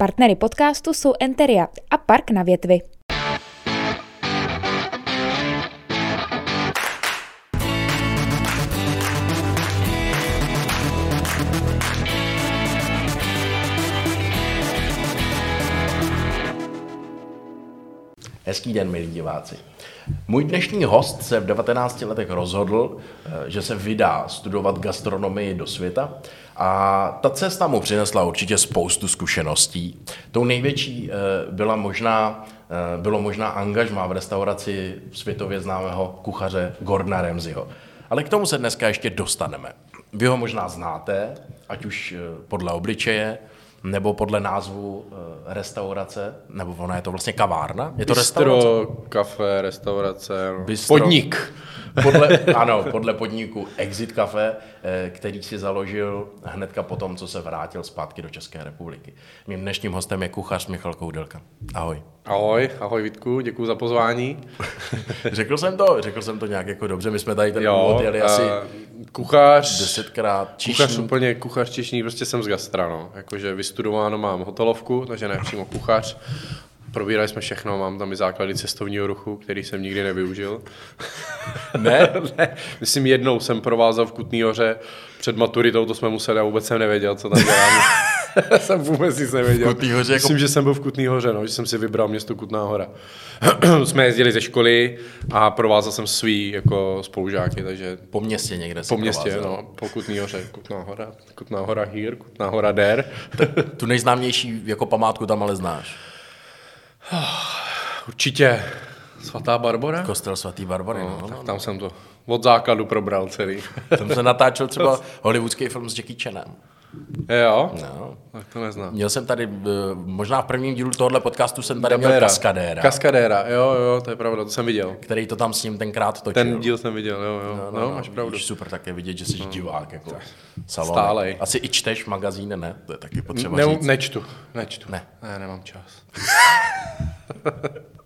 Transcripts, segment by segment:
Partnery podcastu jsou Enteria a Park na větvi. Hezký den, milí diváci. Můj dnešní host se v 19 letech rozhodl, eh, že se vydá studovat gastronomii do světa a ta cesta mu přinesla určitě spoustu zkušeností. Tou největší eh, byla možná, eh, bylo možná angažmá v restauraci světově známého kuchaře Gordona Ramsayho. Ale k tomu se dneska ještě dostaneme. Vy ho možná znáte, ať už podle obličeje, nebo podle názvu uh, restaurace, nebo ona je to vlastně kavárna? Je to Bistro, restaurace? kafe, restaurace, no. Bistro. podnik. Podle, ano, podle podniku Exit Cafe, eh, který si založil hnedka po tom, co se vrátil zpátky do České republiky. Mým dnešním hostem je kuchař Michal Koudelka. Ahoj. Ahoj, ahoj Vítku, děkuji za pozvání. řekl jsem to, řekl jsem to nějak jako dobře, my jsme tady ten úvod jeli asi kuchař, desetkrát. Kuchař úplně, kuchař čišník, prostě jsem z gastra, no. Jakože vystudováno mám hotelovku, takže ne přímo kuchař. Probírali jsme všechno, mám tam i základy cestovního ruchu, který jsem nikdy nevyužil. Ne? ne. Myslím, jednou jsem provázal v Kutný hoře před maturitou, to jsme museli a vůbec jsem nevěděl, co tam dělám. jsem vůbec nic nevěděl. V hoře Myslím, jako... že jsem byl v Kutný hoře, no, že jsem si vybral město Kutná hora. jsme jezdili ze školy a provázal jsem svý jako spolužáky, takže... Po městě někde Po městě, provázal. no, po Kutný hoře. Kutná hora, Kutná hora here, Kutná hora there. tu nejznámější jako památku tam ale znáš. Určitě Svatá Barbara? Kostel svatý Barbory, no, no, no, tam no. jsem to od základu probral celý. tam se natáčel třeba hollywoodský film s Jackie Chanem. Jo? No. Tak to neznám. Měl jsem tady, eh, možná v prvním dílu tohohle podcastu jsem tady Dabera. měl Kaskadéra. Kaskadéra, jo, jo, to je pravda, to jsem viděl. Který to tam s ním tenkrát točil. Ten díl jsem viděl, jo, jo, no, no, no, no máš pravdu. super také vidět, že jsi no. divák, jako salon. Stálej. Asi i čteš magazíny, ne? To je taky potřeba ne, říct. Nečtu, nečtu. Ne. Ne, nemám čas.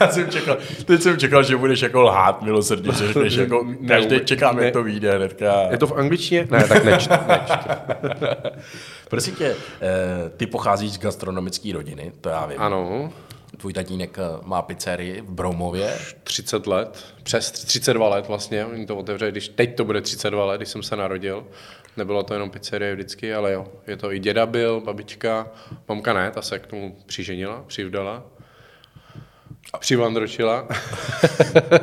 Já jsem čekal, teď jsem čekal, že budeš jako lhát milosrdně, že řekneš jako, každý čekám, ne, jak to vyjde hnedka. Je to v angličtině? Ne, tak nečtu. nečtu. Prosím tě, eh, ty pocházíš z gastronomické rodiny, to já vím. Ano. Tvůj tatínek eh, má pizzerii v Broumově. 30 let, přes 32 let vlastně, oni to otevřeli, když teď to bude 32 let, když jsem se narodil. Nebylo to jenom pizzerie vždycky, ale jo, je to i děda byl, babička, mamka ne, ta se k tomu přiženila, přivdala. A přivandročila.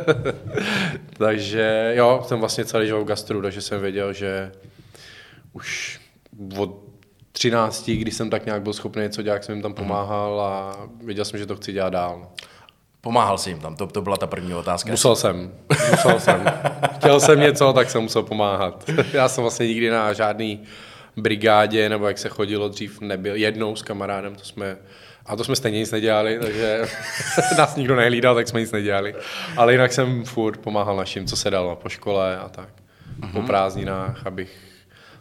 takže jo, jsem vlastně celý život v gastru, takže jsem věděl, že už od 13, když jsem tak nějak byl schopný něco dělat, jsem jim tam pomáhal a věděl jsem, že to chci dělat dál. Pomáhal jsi jim tam, to, to byla ta první otázka. Musel jsem, musel jsem. Chtěl jsem něco, tak jsem musel pomáhat. Já jsem vlastně nikdy na žádný brigádě, nebo jak se chodilo dřív, nebyl. Jednou s kamarádem, to jsme a to jsme stejně nic nedělali, takže nás nikdo nehlídal, tak jsme nic nedělali. Ale jinak jsem furt pomáhal našim, co se dalo po škole a tak. Mm-hmm. Po prázdninách, abych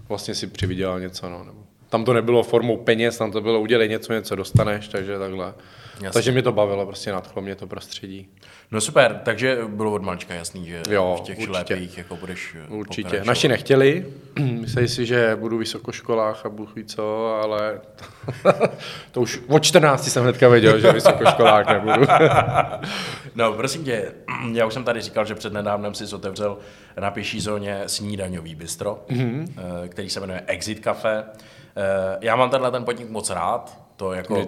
vlastně si přivydělal něco. No, tam to nebylo formou peněz, tam to bylo udělej něco, něco dostaneš, takže takhle. Jasně. Takže mě to bavilo, prostě nadchlo mě to prostředí. No super, takže bylo od malička jasný, že jo, v těch určitě. jako budeš eh, Určitě. Naši nechtěli, mysleli si, že budu v vysokoškolách a budu ví co, ale to už od 14 jsem hnedka věděl, že vysokoškolák nebudu. no prosím tě, já už jsem tady říkal, že před nedávnem si otevřel na pěší zóně snídaňový bistro, mm-hmm. který se jmenuje Exit Cafe. Eh, já mám tenhle ten podnik moc rád, to jako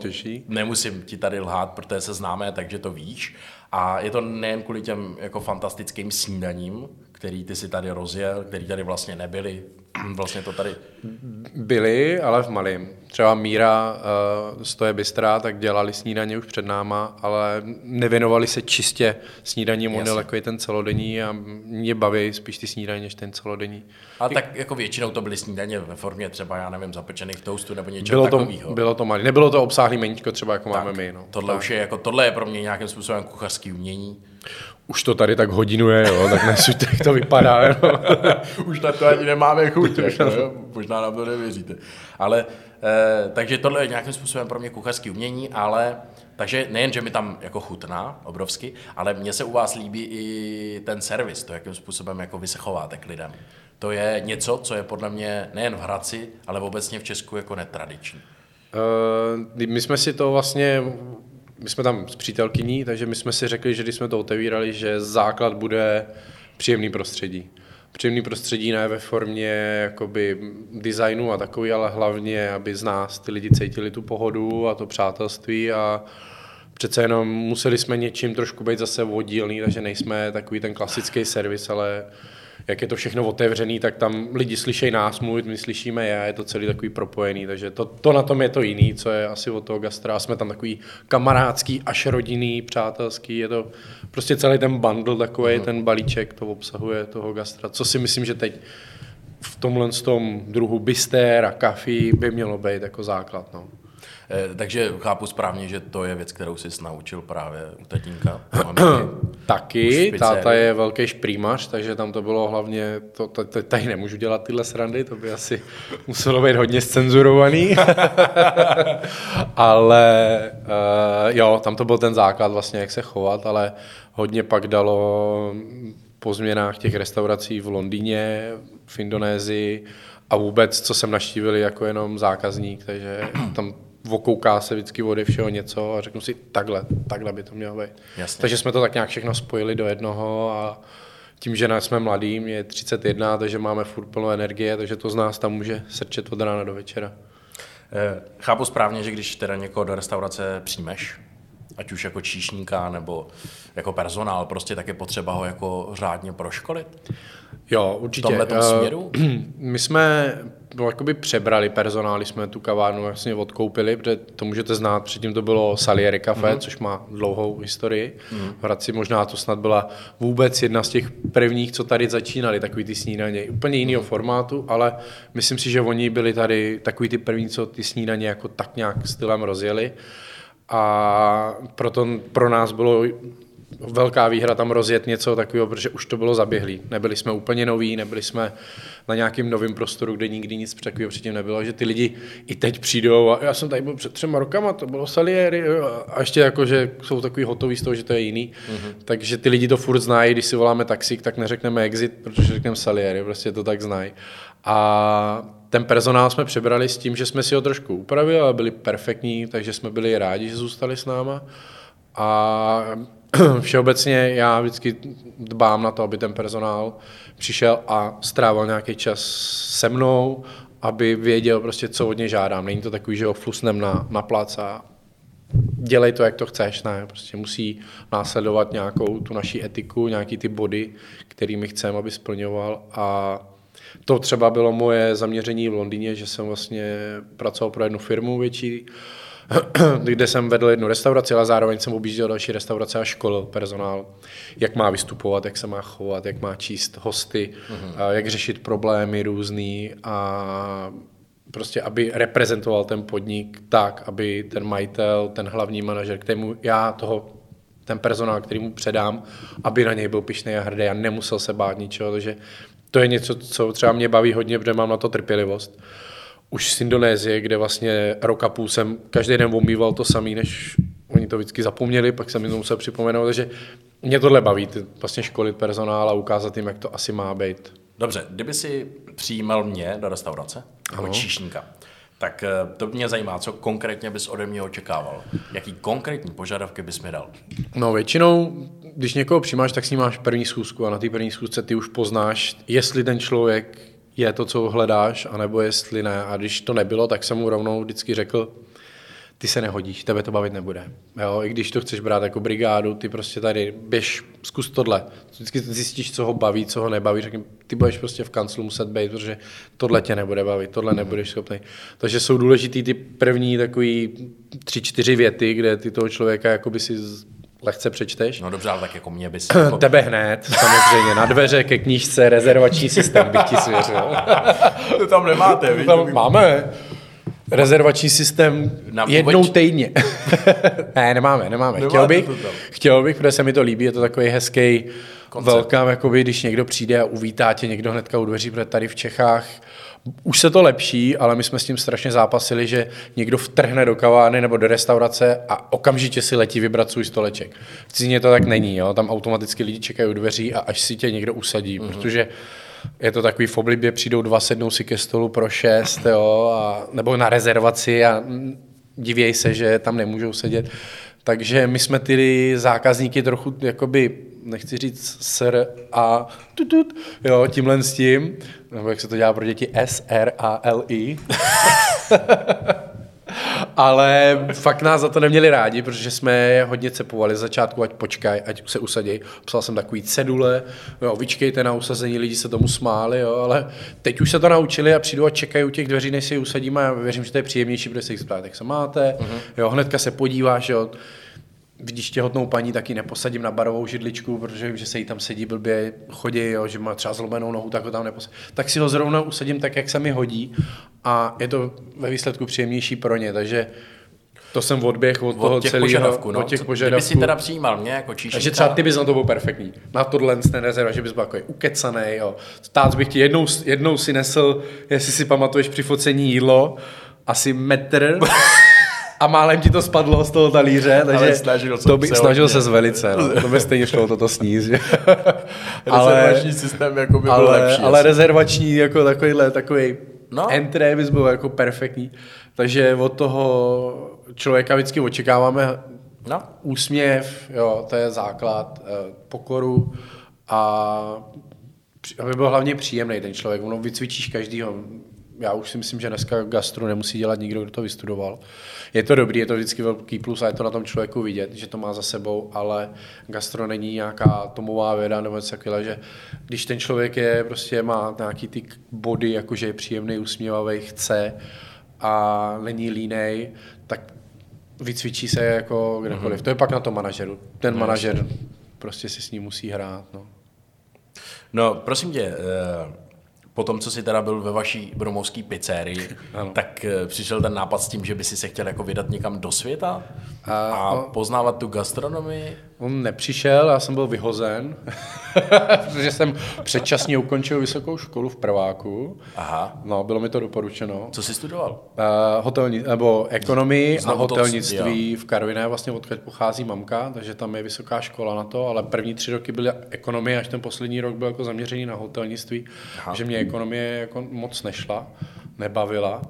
nemusím ti tady lhát, protože se známe, takže to víš. A je to nejen kvůli těm jako fantastickým snídaním, který ty si tady rozjel, který tady vlastně nebyli, vlastně to tady... Byli, ale v malém. Třeba Míra uh, stoje bystra, tak dělali snídaně už před náma, ale nevěnovali se čistě snídaní model, jako je ten celodenní a mě baví spíš ty snídaně, než ten celodenní. A tak jako většinou to byly snídaně ve formě třeba, já nevím, zapečených toastů nebo něčeho bylo takového. Bylo to malé. Nebylo to obsáhlý meníčko třeba, jako tak, máme my. No. Tohle tak. už je jako, tohle je pro mě nějakým způsobem kuchařský umění už to tady tak hodinu je, jo, tak nesuďte, jak to vypadá. Jo. už na to ani nemáme chuť, jako, jo. možná nám to nevěříte. Ale, eh, takže tohle je nějakým způsobem pro mě kuchařský umění, ale takže nejen, že mi tam jako chutná obrovsky, ale mně se u vás líbí i ten servis, to, jakým způsobem jako vy se chováte k lidem. To je něco, co je podle mě nejen v Hradci, ale obecně v Česku jako netradiční. Uh, my jsme si to vlastně, my jsme tam s přítelkyní, takže my jsme si řekli, že když jsme to otevírali, že základ bude příjemný prostředí. Příjemný prostředí ne ve formě jakoby designu a takový, ale hlavně, aby z nás ty lidi cítili tu pohodu a to přátelství a přece jenom museli jsme něčím trošku být zase oddílný, takže nejsme takový ten klasický servis, ale jak je to všechno otevřený, tak tam lidi slyšejí nás mluvit, my slyšíme je, je to celý takový propojený, takže to, to na tom je to jiný, co je asi od toho gastra. Jsme tam takový kamarádský, až rodinný, přátelský, je to prostě celý ten bundle takový, uh-huh. ten balíček to obsahuje toho gastra, co si myslím, že teď v tomhle tom druhu bister a kafí by mělo být jako základ. No. Eh, takže chápu správně, že to je věc, kterou jsi naučil právě u tatínka. Taky, táta je velký šprýmař, takže tam to bylo hlavně, to, to, tady nemůžu dělat tyhle srandy, to by asi muselo být hodně scenzurovaný. ale uh, jo, tam to byl ten základ vlastně, jak se chovat, ale hodně pak dalo po změnách těch restaurací v Londýně, v Indonésii a vůbec, co jsem naštívili jako jenom zákazník, takže tam okouká se vždycky vody všeho něco a řeknu si, takhle, takhle by to mělo být. Jasně. Takže jsme to tak nějak všechno spojili do jednoho a tím, že jsme mladí, mě je 31, takže máme furt plnou energie, takže to z nás tam může srčet od rána do večera. Eh, chápu správně, že když teda někoho do restaurace přijmeš, ať už jako číšníka nebo jako personál, prostě tak je potřeba ho jako řádně proškolit? Jo, určitě. V tomhle směru? My jsme no, jakoby přebrali personál, jsme tu kavárnu vlastně odkoupili, protože to můžete znát, předtím to bylo Salieri Café, mm-hmm. což má dlouhou historii. Mm-hmm. V Hradci možná to snad byla vůbec jedna z těch prvních, co tady začínali, takový ty snídaně, úplně jiného mm-hmm. formátu, ale myslím si, že oni byli tady takový ty první, co ty snídaně jako tak nějak stylem rozjeli. A proto pro nás bylo velká výhra tam rozjet něco takového, protože už to bylo zaběhlý. Nebyli jsme úplně noví, nebyli jsme na nějakém novém prostoru, kde nikdy nic takového předtím nebylo, že ty lidi i teď přijdou a já jsem tady byl před třema rokama, to bylo Salieri a ještě jako, že jsou takový hotový z toho, že to je jiný. Mm-hmm. Takže ty lidi to furt znají, když si voláme taxík, tak neřekneme exit, protože řekneme Salieri, prostě to tak znají. A ten personál jsme přebrali s tím, že jsme si ho trošku upravili, ale byli perfektní, takže jsme byli rádi, že zůstali s náma. A všeobecně já vždycky dbám na to, aby ten personál přišel a strávil nějaký čas se mnou, aby věděl prostě, co od něj žádám. Není to takový, že ho flusnem na, na plac a dělej to, jak to chceš, ne, prostě musí následovat nějakou tu naší etiku, nějaký ty body, kterými chceme, aby splňoval a to třeba bylo moje zaměření v Londýně, že jsem vlastně pracoval pro jednu firmu větší, kde jsem vedl jednu restauraci, ale zároveň jsem objížděl další restaurace a školil personál, jak má vystupovat, jak se má chovat, jak má číst hosty, uh-huh. jak řešit problémy různý a prostě, aby reprezentoval ten podnik tak, aby ten majitel, ten hlavní manažer, kterému já toho ten personál, který mu předám, aby na něj byl pišný a hrdý a nemusel se bát ničeho, takže to je něco, co třeba mě baví hodně, protože mám na to trpělivost už z Indonésie, kde vlastně rok a půl jsem každý den omýval to samý, než oni to vždycky zapomněli, pak jsem jim to musel připomenout, takže mě tohle baví, vlastně školit personál a ukázat jim, jak to asi má být. Dobře, kdyby si přijímal mě do restaurace, jako číšníka, tak eh, to mě zajímá, co konkrétně bys ode mě očekával. Jaký konkrétní požadavky bys mi dal? No většinou, když někoho přijímáš, tak s ním máš první schůzku a na té první schůzce ty už poznáš, jestli ten člověk je to, co hledáš, anebo jestli ne. A když to nebylo, tak jsem mu rovnou vždycky řekl, ty se nehodíš, tebe to bavit nebude. Jo, I když to chceš brát jako brigádu, ty prostě tady běž, zkus tohle. Vždycky zjistíš, co ho baví, co ho nebaví, řekni, ty budeš prostě v kanclu muset být, protože tohle tě nebude bavit, tohle nebudeš schopný. Takže jsou důležitý ty první takový tři, čtyři věty, kde ty toho člověka jakoby si lehce přečteš. No dobře, ale tak jako mě bys... Jako... Tebe hned, samozřejmě, na dveře ke knížce, rezervační systém bych ti svěřil. to tam nemáte, víš? Tam máme. Rezervační systém na jednou vůbec... týdně. ne, nemáme, nemáme. Chtěl bych, chtěl bych, protože se mi to líbí, je to takový hezký velká, jakoby, když někdo přijde a uvítá tě někdo hnedka u dveří, protože tady v Čechách už se to lepší, ale my jsme s tím strašně zápasili, že někdo vtrhne do kavárny nebo do restaurace a okamžitě si letí vybrat svůj stoleček. V cizině to tak není, jo? tam automaticky lidi čekají u dveří a až si tě někdo usadí, mm-hmm. protože je to takový v oblibě, přijdou dva, sednou si ke stolu pro šest, jo, a, nebo na rezervaci a divějí se, že tam nemůžou sedět. Takže my jsme ty zákazníky trochu, jakoby, nechci říct sr a tutut, jo, tímhle s tím, nebo jak se to dělá pro děti, S, R, A, L, I. Ale fakt nás za to neměli rádi, protože jsme je hodně cepovali z začátku, ať počkaj, ať se usadí. Psal jsem takový cedule, jo, vyčkejte na usazení, lidi se tomu smáli, jo, ale teď už se to naučili a přijdu a čekají u těch dveří, než si je usadíme a věřím, že to je příjemnější, protože se jich zeptat, jak se máte, uh-huh. jo, hnedka se podíváš, jo, když těhotnou paní taky neposadím na barovou židličku, protože vím, že se jí tam sedí blbě, chodí, jo, že má třeba zlomenou nohu, tak ho tam neposadím. Tak si ho zrovna usadím tak, jak se mi hodí a je to ve výsledku příjemnější pro ně, takže to jsem odběh od, od toho těch celého, požadavků, no. od těch požadavků. Kdyby si teda přijímal mě jako číšníka. Takže třeba ty bys na to byl perfektní. Na tohle ten rezerva, že bys byl jako ukecaný, jo. Stát bych ti jednou, jednou si nesl, jestli si pamatuješ při focení jídlo, asi metr a málem ti to spadlo z toho talíře, takže snažil jsem to bych se snažil hodně. se velice, no. to by stejně šlo toto sníst, že? Rezervační systém jako by byl ale, lepší. ale asi. rezervační jako takovýhle, takový No. entré bys byl jako perfektní. Takže od toho člověka vždycky očekáváme No. úsměv, jo, to je základ, eh, pokoru a aby byl hlavně příjemný ten člověk. Ono vycvičíš každýho. Já už si myslím, že dneska gastro nemusí dělat nikdo, kdo to vystudoval. Je to dobrý, je to vždycky velký plus a je to na tom člověku vidět, že to má za sebou, ale gastro není nějaká tomová věda nebo něco takového, že když ten člověk je, prostě má nějaký ty body, jakože je příjemný, usměvavý, chce a není línej, tak vycvičí se jako kdekoliv. Mm-hmm. To je pak na tom manažeru. Ten No, manažer prostě si s ním musí hrát. No. No, prosím tě, eh, po tom, co jsi teda byl ve vaší bromovské pizzerii, Ano. tak eh, přišel ten nápad s tím, že by si se chtěl jako vydat někam do světa a, A- a no. poznávat tu gastronomii. On nepřišel, já jsem byl vyhozen, protože jsem předčasně ukončil vysokou školu v prváku. Aha. No, bylo mi to doporučeno. Co jsi studoval? Uh, hotelní, nebo ekonomii a Znovu to- hotelnictví v Karviné, vlastně odkud pochází mamka, takže tam je vysoká škola na to, ale první tři roky byly ekonomie, až ten poslední rok byl jako zaměřený na hotelnictví, Aha. že mě ekonomie jako moc nešla, nebavila,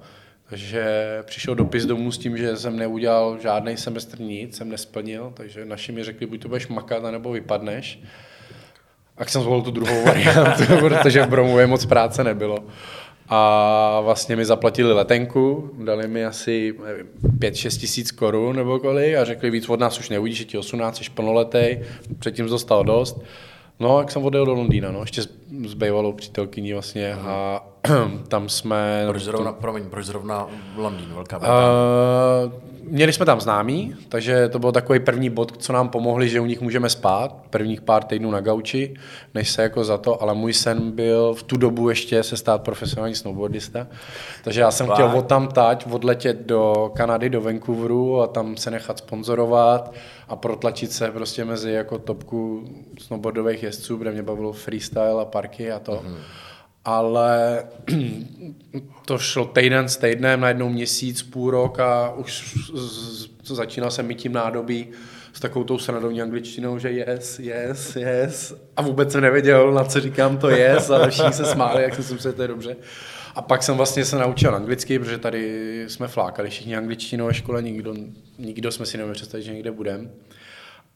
takže přišel dopis domů s tím, že jsem neudělal žádný semestr nic, jsem nesplnil, takže naši mi řekli, buď to budeš makat, nebo vypadneš. A jsem zvolil tu druhou variantu, protože v Bromově moc práce nebylo. A vlastně mi zaplatili letenku, dali mi asi 5-6 tisíc korun nebo kolik a řekli, víc od nás už neuvidíš, že ti 18, jsi plnoletej, předtím jsi dostal dost. No, jak jsem odjel do Londýna, no, ještě s, bývalou přítelkyní vlastně a tam jsme... Proč zrovna, promiň, proč zrovna Londýn, Velká Británie? Uh, měli jsme tam známí, takže to byl takový první bod, co nám pomohli, že u nich můžeme spát, prvních pár týdnů na gauči, než se jako za to, ale můj sen byl v tu dobu ještě se stát profesionální snowboardista, takže já jsem Fakt? chtěl od tam tať odletět do Kanady, do Vancouveru a tam se nechat sponzorovat a protlačit se prostě mezi jako topku snowboardových jezdců, protože mě bavilo freestyle a parky a to. Mm-hmm ale to šlo týden s týdnem, najednou měsíc, půl rok a už začínal jsem mít tím nádobí s takovou tou srandovní angličtinou, že yes, yes, yes. A vůbec jsem nevěděl, na co říkám to yes, ale všichni se smáli, jak jsem si myslel, že to je dobře. A pak jsem vlastně se naučil anglicky, protože tady jsme flákali všichni angličtinu ve škole, nikdo, nikdo jsme si nemohli představit, že někde budeme.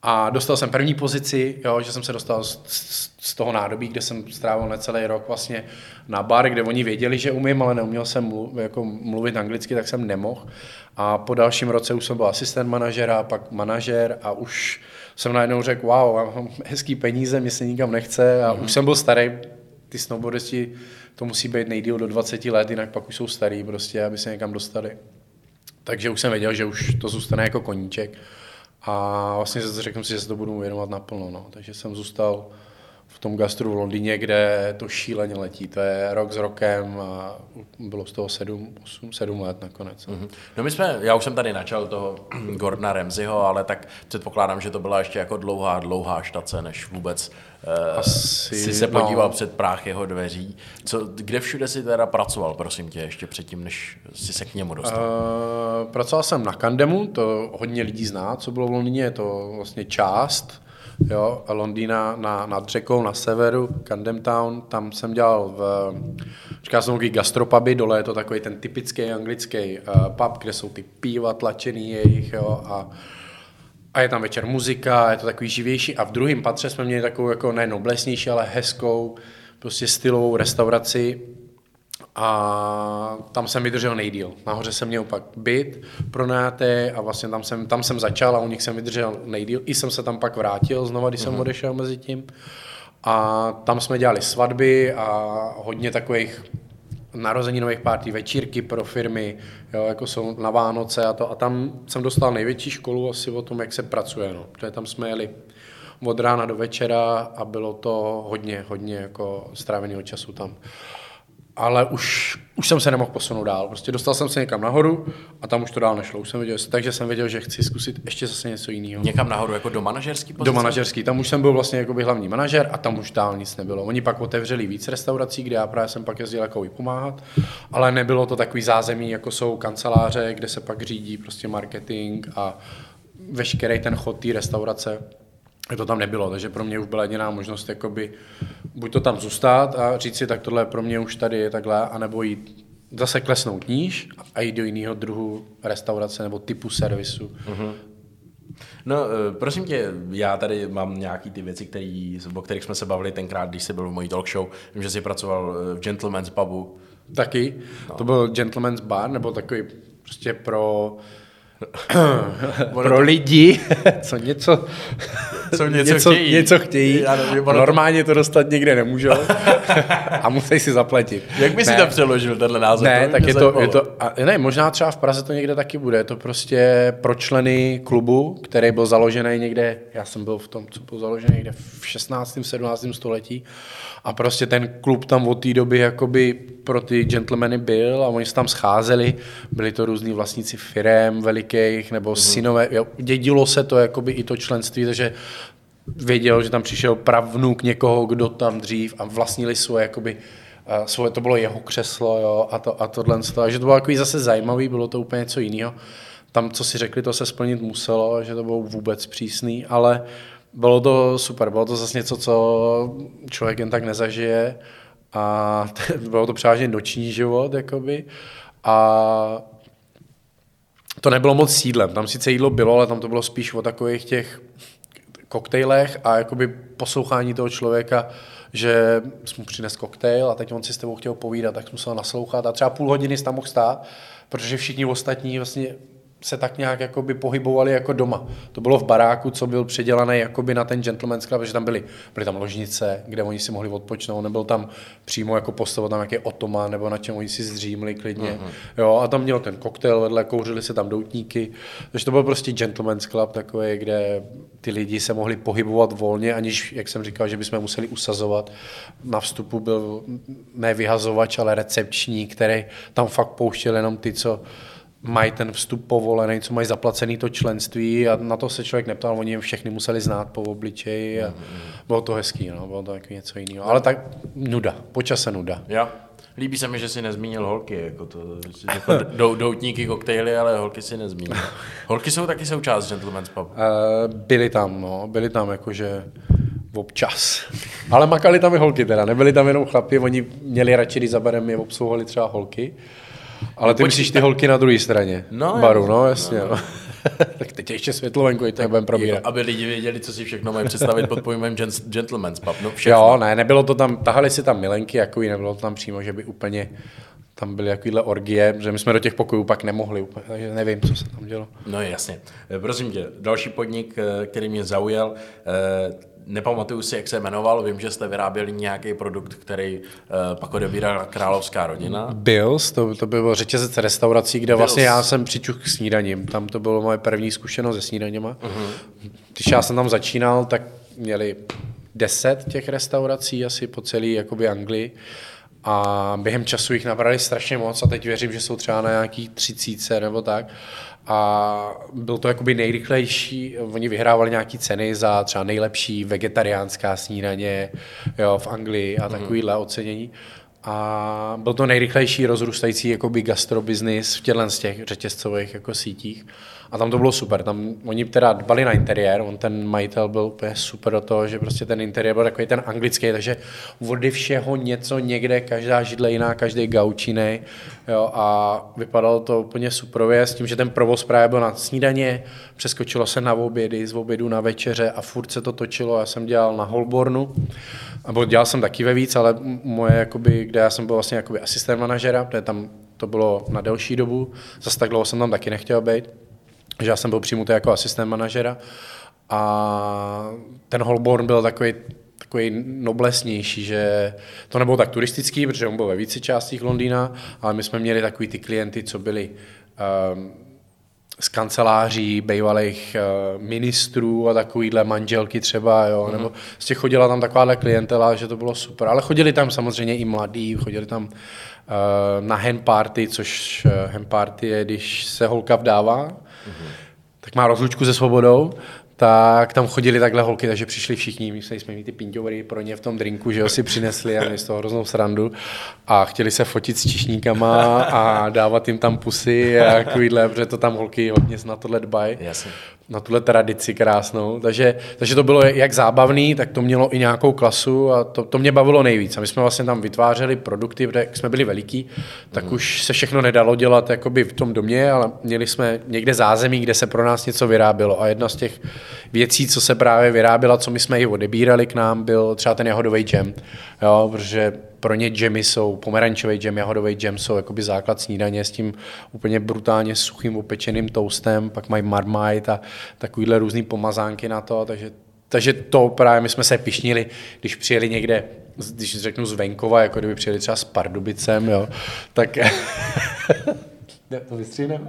A dostal jsem první pozici, jo, že jsem se dostal z, z, z toho nádobí, kde jsem strávil necelý rok vlastně na bar, kde oni věděli, že umím, ale neuměl jsem mluv, jako mluvit anglicky, tak jsem nemohl. A po dalším roce už jsem byl asistent manažera, pak manažer a už jsem najednou řekl, wow, já mám hezký peníze, mě se nikam nechce a mm-hmm. už jsem byl starý, ty snowboardisti, to musí být nejdíl do 20 let, jinak pak už jsou starý prostě, aby se někam dostali. Takže už jsem věděl, že už to zůstane jako koníček. A vlastně řekl si, že se to budu věnovat naplno. No. Takže jsem zůstal v tom gastru v Londýně, kde to šíleně letí. To je rok s rokem a bylo z toho 7, 8, 7 let nakonec. Mm-hmm. No my jsme, já už jsem tady načal toho Gordona Ramseyho, ale tak předpokládám, že to byla ještě jako dlouhá, dlouhá štace, než vůbec Asi, si se podíval no. před práh jeho dveří. Co, kde všude si teda pracoval, prosím tě, ještě předtím, než si se k němu dostal? Uh, pracoval jsem na Kandemu, to hodně lidí zná, co bylo v Londýně, je to vlastně část jo, Londýna na, nad řekou na severu, Camden Town, tam jsem dělal v, říká jsem takový gastropuby, dole je to takový ten typický anglický uh, pub, kde jsou ty píva tlačený jejich, jo, a a je tam večer muzika, je to takový živější a v druhém patře jsme měli takovou jako ne noblesnější, ale hezkou, prostě stylovou restauraci a tam jsem vydržel nejdíl. Nahoře jsem měl pak byt pronajatý a vlastně tam jsem, tam jsem začal a u nich jsem vydržel nejdíl. I jsem se tam pak vrátil znova, když jsem uh-huh. odešel mezi tím. A tam jsme dělali svatby a hodně takových narozeninových párty, večírky pro firmy, jo, jako jsou na Vánoce a to. A tam jsem dostal největší školu asi o tom, jak se pracuje. No. Protože tam jsme jeli od rána do večera a bylo to hodně, hodně jako stráveného času tam ale už, už jsem se nemohl posunout dál. Prostě dostal jsem se někam nahoru a tam už to dál nešlo. Už jsem věděl, takže jsem věděl, že chci zkusit ještě zase něco jiného. Někam nahoru, jako do manažerský pozice? Do manažerský, tam už jsem byl vlastně jako by hlavní manažer a tam už dál nic nebylo. Oni pak otevřeli víc restaurací, kde já právě jsem pak jezdil jako pomáhat, ale nebylo to takový zázemí, jako jsou kanceláře, kde se pak řídí prostě marketing a veškerý ten chod té restaurace to tam nebylo, takže pro mě už byla jediná možnost jakoby buď to tam zůstat a říct si, tak tohle pro mě už tady je takhle, anebo jít zase klesnout níž a jít do jiného druhu restaurace nebo typu servisu. Uh-huh. No, eh, prosím tě, já tady mám nějaký ty věci, který, o kterých jsme se bavili tenkrát, když jsi byl v mojí talk show. Vím, že jsi pracoval eh, v Gentleman's pubu. Taky. No. To byl Gentleman's bar, nebo takový prostě pro pro lidi, co něco, co něco, něco chtějí. Něco chtějí. Nevím, Normálně to dostat někde nemůžou a musí si zaplatit. Jak by si to přeložil, tenhle název? Ne, tak je to, je to, a ne, možná třeba v Praze to někde taky bude. Je to prostě pro členy klubu, který byl založený někde, já jsem byl v tom, co byl založený někde v 16. 17. století a prostě ten klub tam od té doby jakoby pro ty gentlemany byl a oni se tam scházeli, byli to různí vlastníci firem velikých nebo mm-hmm. synové, jo, dědilo se to jakoby i to členství, takže věděl, že tam přišel pravnuk někoho, kdo tam dřív a vlastnili svoje jakoby uh, svoje, to bylo jeho křeslo jo, a, to, a tohle. Takže to bylo takový zase zajímavý, bylo to úplně něco jiného. Tam, co si řekli, to se splnit muselo, že to bylo vůbec přísný, ale bylo to super, bylo to zase něco, co člověk jen tak nezažije a bylo to převážně noční život, jakoby. A to nebylo moc sídlem, tam sice jídlo bylo, ale tam to bylo spíš o takových těch koktejlech a jakoby poslouchání toho člověka, že jsi mu přines koktejl a teď on si s tebou chtěl povídat, tak jsem musel naslouchat a třeba půl hodiny jsi tam mohl stát, protože všichni ostatní vlastně se tak nějak jakoby pohybovali jako doma. To bylo v baráku, co byl předělaný jakoby na ten gentleman's club, že tam byly, byly tam ložnice, kde oni si mohli odpočnout, nebyl tam přímo jako postava tam nějaký otoma, nebo na čem oni si zřímli klidně. Uh-huh. Jo, a tam měl ten koktejl vedle, kouřili se tam doutníky. Takže to byl prostě gentleman's club takový, kde ty lidi se mohli pohybovat volně, aniž, jak jsem říkal, že bychom museli usazovat. Na vstupu byl ne vyhazovač, ale recepční, který tam fakt pouštěl jenom ty, co mají ten vstup povolený, co mají zaplacený to členství a na to se člověk neptal, oni jim všechny museli znát po obličeji a mm-hmm. bylo to hezký, no, bylo to jako něco jiného. Ale tak nuda, počase nuda. Jo. Líbí se mi, že jsi nezmínil holky, jako to, jako dou, doutníky, koktejly, ale holky si nezmínil. Holky jsou taky součást Gentleman's Pub. Uh, byly tam, no, byly tam jakože občas. Ale makali tam i holky teda, nebyli tam jenom chlapi, oni měli radši, když za barem je obsluhovali třeba holky. Ale ty myslíš ty holky na druhé straně no, baru, no jasně. No. no. tak teď ještě světlovenku, i to budeme probírat. Jako, aby lidi věděli, co si všechno mají představit pod pojmem gentleman's pub. No, všechno. Jo, ne, nebylo to tam, tahali si tam milenky, jako nebylo to tam přímo, že by úplně tam byly takovýhle orgie, že my jsme do těch pokojů pak nemohli úplně, takže nevím, co se tam dělo. No jasně. Prosím tě, další podnik, eh, který mě zaujal, eh, nepamatuju si, jak se jmenoval, vím, že jste vyráběli nějaký produkt, který uh, pak odebírala královská rodina. Bills, to, to bylo řetězec restaurací, kde Bills. vlastně já jsem přičuch k snídaním. Tam to bylo moje první zkušenost se snídaněma. Uh-huh. Když já jsem tam začínal, tak měli deset těch restaurací asi po celé jakoby Anglii a během času jich nabrali strašně moc a teď věřím, že jsou třeba na nějaký třicíce nebo tak a byl to jakoby nejrychlejší, oni vyhrávali nějaký ceny za třeba nejlepší vegetariánská snídaně jo, v Anglii a mhm. takovýhle mm-hmm. ocenění. A byl to nejrychlejší rozrůstající jakoby gastrobiznis v těchto z těch řetězcových jako sítích. A tam to bylo super. Tam oni teda dbali na interiér, on ten majitel byl úplně super do toho, že prostě ten interiér byl takový ten anglický, takže vody všeho něco někde, každá židle jiná, každý gaučinej. Jo, a vypadalo to úplně superově s tím, že ten provoz právě byl na snídaně, přeskočilo se na obědy, z obědu na večeře a furt se to točilo. Já jsem dělal na Holbornu, a dělal jsem taky ve víc, ale moje, jakoby, kde já jsem byl vlastně jakoby asistent manažera, protože tam to bylo na delší dobu, zase tak dlouho jsem tam taky nechtěl být že já jsem byl přijmutý jako asistent manažera. A ten Holborn byl takový takový noblesnější, že to nebylo tak turistický, protože on byl ve více částích Londýna, ale my jsme měli takový ty klienty, co byli um, z kanceláří bývalých uh, ministrů a takovýhle manželky třeba, jo, mm-hmm. nebo z těch chodila tam takováhle klientela, že to bylo super. Ale chodili tam samozřejmě i mladí, chodili tam uh, na hen party, což uh, hen party je, když se holka vdává, mm-hmm. tak má rozlučku se svobodou, tak tam chodili takhle holky, takže přišli všichni, my jsme mít ty pinťovery pro ně v tom drinku, že ho si přinesli a měli z toho hroznou srandu a chtěli se fotit s čišníkama a dávat jim tam pusy a takovýhle, protože to tam holky hodně na tohle dbají. Jasně na tuhle tradici krásnou. Takže, takže to bylo jak zábavný, tak to mělo i nějakou klasu a to, to mě bavilo nejvíc. A my jsme vlastně tam vytvářeli produkty, protože jak jsme byli veliký, tak mm. už se všechno nedalo dělat jakoby v tom domě, ale měli jsme někde zázemí, kde se pro nás něco vyrábělo. A jedna z těch věcí, co se právě vyráběla, co my jsme i odebírali k nám, byl třeba ten jahodový džem. Jo, protože pro ně džemy jsou, pomerančový džem, jahodový džem jsou jakoby základ snídaně s tím úplně brutálně suchým upečeným toastem, pak mají marmite a takovýhle různý pomazánky na to, takže takže to právě my jsme se pišnili, když přijeli někde, když řeknu z venkova, jako kdyby přijeli třeba s Pardubicem, jo, tak Ne, to vystříneme.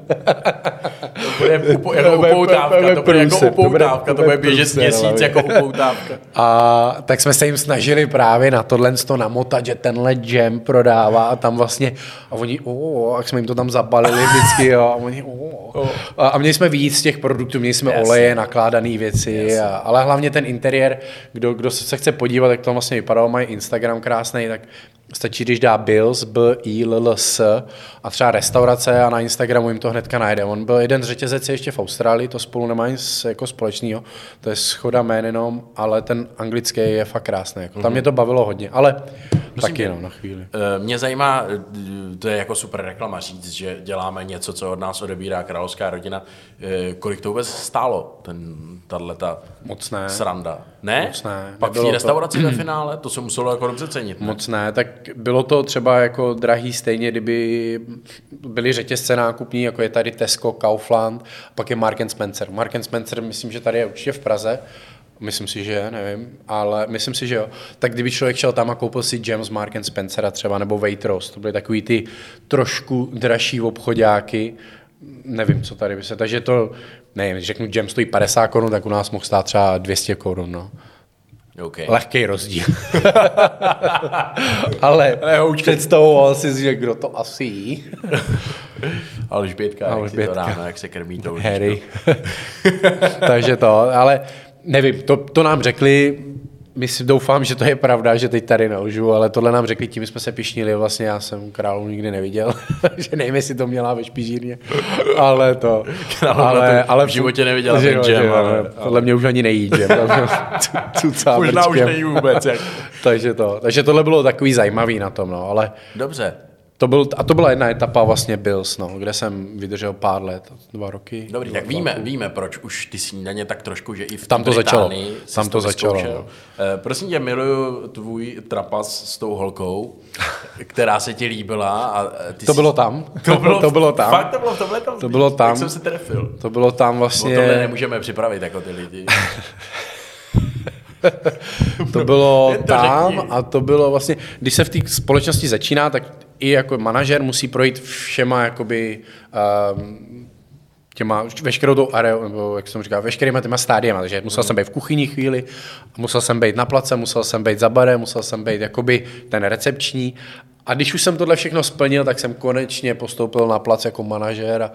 to bude upo, jako upoutávka, to bude jako upoutávka, to bude běžet měsíc jako upoutávka. A tak jsme se jim snažili právě na tohle to namotat, že tenhle jam prodává a tam vlastně, a oni, o, jak jsme jim to tam zabalili vždycky, jo, a oni, o. A, a měli jsme víc těch produktů, měli jsme Jasně. oleje, nakládané věci, a, ale hlavně ten interiér, kdo, kdo se chce podívat, jak to vlastně vypadalo, mají Instagram krásný, tak Stačí, když dá Bills, B, I, L, L, S a třeba restaurace a na Instagramu jim to hnedka najde. On byl jeden z řetězec ještě v Austrálii, to spolu nemá nic jako společného, to je schoda jmén jenom, ale ten anglický je fakt krásný. Jako. Tam mhm. mě to bavilo hodně, ale Prosím taky no, na chvíli. Eh, mě zajímá, eh, to je jako super reklama říct, že děláme něco, co od nás odebírá královská rodina. Eh, kolik to vůbec stálo, ten, tato Moc ne. sranda? Ne? Moc ne. Pak v té restauraci to... ve finále, to se muselo jako dobře cenit. Ne? Moc ne, tak bylo to třeba jako drahý stejně, kdyby byly řetězce nákupní, jako je tady Tesco, Kaufland, pak je Mark Spencer. Mark Spencer myslím, že tady je určitě v Praze, Myslím si, že nevím, ale myslím si, že jo. Tak kdyby člověk šel tam a koupil si James Mark Spencera třeba, nebo Waitrose, to byly takový ty trošku dražší obchodáky, nevím, co tady by se, takže to, nevím, když řeknu, Jam stojí 50 korun, tak u nás mohl stát třeba 200 korun, no. Okay. Lehký rozdíl. Ale představoval si, že kdo to asi jí. Alžbětka, Alžbětka. Jak si to ráno, jak se krmí to Harry. Takže to, ale nevím, to, to nám řekli, my si doufám, že to je pravda, že teď tady nelžu, ale tohle nám řekli, tím jsme se pišnili, vlastně já jsem králu nikdy neviděl, že nevím, jestli to měla ve špižírně, ale to, ale, ale v životě neviděla ten džem, ale, ale, podle mě už ani nejí džem, Možná už nejí vůbec. Jak. takže to, takže tohle bylo takový zajímavý na tom, no, ale Dobře, to byl, a to byla jedna etapa vlastně Bills, no, kde jsem vydržel pár let, dva roky. Dobrý, dva, tak víme, víme, proč už ty snídaně tak trošku, že i v Tam to začalo. Tam to začalo. No. Eh, prosím tě, miluju tvůj trapas s tou holkou, která se ti líbila. A eh, ty to jsi... bylo tam. To bylo, to bylo tam. Fakt to bylo v tomhle tam. To bylo tam. Jak jsem se trefil. To bylo tam vlastně. O tohle nemůžeme připravit jako ty lidi. to bylo to tam řekni. a to bylo vlastně, když se v té společnosti začíná, tak i jako manažer musí projít všema jakoby um, těma, veškerou tou areou, nebo jak jsem říkal, veškerýma těma stádiema, takže musel jsem být v kuchyni chvíli, musel jsem být na place, musel jsem být za barem, musel jsem být jakoby ten recepční a když už jsem tohle všechno splnil, tak jsem konečně postoupil na plac jako manažer a,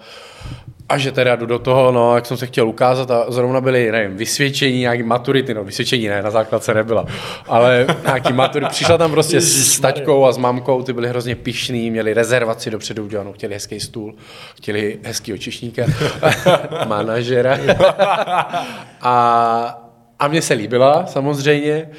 a že teda jdu do toho, no, jak jsem se chtěl ukázat a zrovna byly, nevím, vysvědčení, nějaký maturity, no vysvědčení ne, na základce nebyla, ale nějaký maturity, přišla tam prostě s taťkou a s mamkou, ty byli hrozně pišný, měli rezervaci dopředu udělanou, chtěli hezký stůl, chtěli hezký očišníka, manažera. A, a mně se líbila samozřejmě,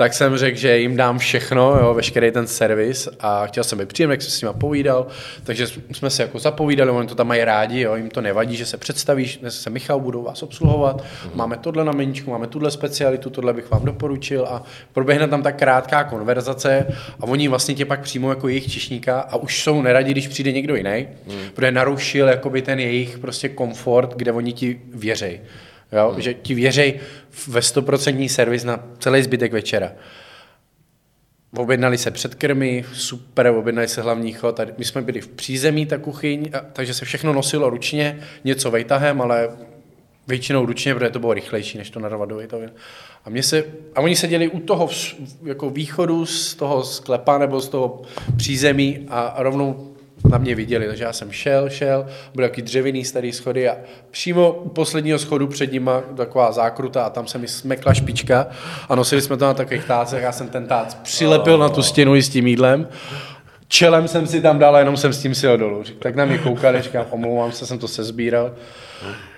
tak jsem řekl, že jim dám všechno, jo, veškerý ten servis a chtěl jsem je příjemně, jak jsem s nimi povídal, takže jsme se jako zapovídali, oni to tam mají rádi, jo, jim to nevadí, že se představíš, dnes se Michal, budou vás obsluhovat, mm. máme tohle na meničku, máme tuhle specialitu, tohle bych vám doporučil a proběhne tam ta krátká konverzace a oni vlastně tě pak přijmou jako jejich čišníka a už jsou neradi, když přijde někdo jiný, mm. protože narušil jakoby ten jejich prostě komfort, kde oni ti věří. Jo? Hmm. Že ti věřej ve 100% servis na celý zbytek večera. Objednali se předkrmy, super, objednali se hlavní chod. My jsme byli v přízemí, ta kuchyň, a, takže se všechno nosilo ručně, něco vejtahem, ale většinou ručně, protože to bylo rychlejší, než to narvat do. A, mě se, a oni seděli u toho jako východu z toho sklepa nebo z toho přízemí a rovnou na mě viděli, takže já jsem šel, šel, byl jaký dřevěný starý schody a přímo u posledního schodu před nima taková zákruta a tam se mi smekla špička a nosili jsme to na takových tácech, já jsem ten tác přilepil na tu stěnu i s tím jídlem čelem jsem si tam dal, jenom jsem s tím sil dolů. Tak na mě koukali, říkám, omlouvám se, jsem to sezbíral.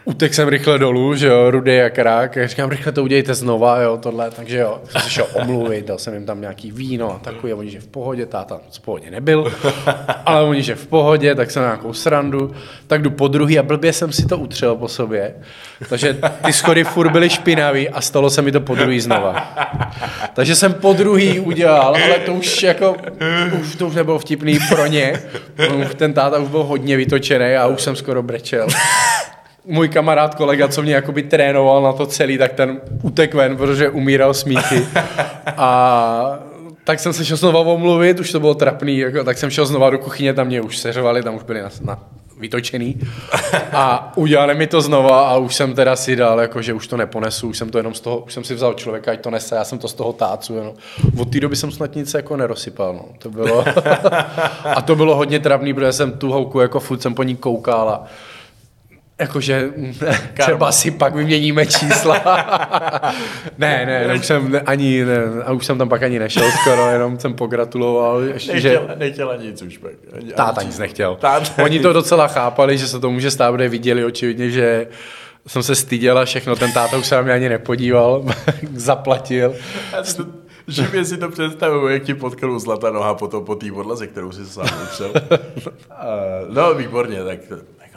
Utek jsem rychle dolů, že jo, rudý jak rák, já říkám, rychle to udějte znova, jo, tohle, takže jo, jsem se šel omluvit, dal jsem jim tam nějaký víno a takový, a oni, že v pohodě, táta v pohodě nebyl, ale oni, že v pohodě, tak jsem nějakou srandu, tak jdu po druhý a blbě jsem si to utřel po sobě, takže ty schody furt byly špinavý a stalo se mi to po druhý znova. Takže jsem po druhý udělal, ale to už jako, už to už nebylo vtipný pro ně, ten táta už byl hodně vytočený a už jsem skoro brečel můj kamarád, kolega, co mě jakoby trénoval na to celý, tak ten utek ven, protože umíral smíchy. A tak jsem se šel znova omluvit, už to bylo trapný, jako, tak jsem šel znova do kuchyně, tam mě už seřovali, tam už byli na, na vytočený. A udělali mi to znova a už jsem teda si dal, jako, že už to neponesu, už jsem to jenom z toho, už jsem si vzal člověka, ať to nese, já jsem to z toho tácu. Jenom. Od té doby jsem snad nic jako nerozsypal. No. To bylo, a to bylo hodně trapný, protože jsem tu houku jako furt jsem po ní koukal a Jakože třeba si pak vyměníme čísla. ne, ne, ne, už jsem ani, ne, a už jsem tam pak ani nešel skoro, jenom jsem pogratuloval. Ještě, nechtěl, že... nechtěla nic už pak. Ani, táta nic nechtěl. Táta Oni to docela chápali, že se to může stát, protože viděli očividně, že jsem se styděl a všechno, ten táta už se na mě ani nepodíval, zaplatil. Živě si to představuju, jak ti potkal zlatá noha potom po té podlaze, kterou si sám utřel. no, výborně, tak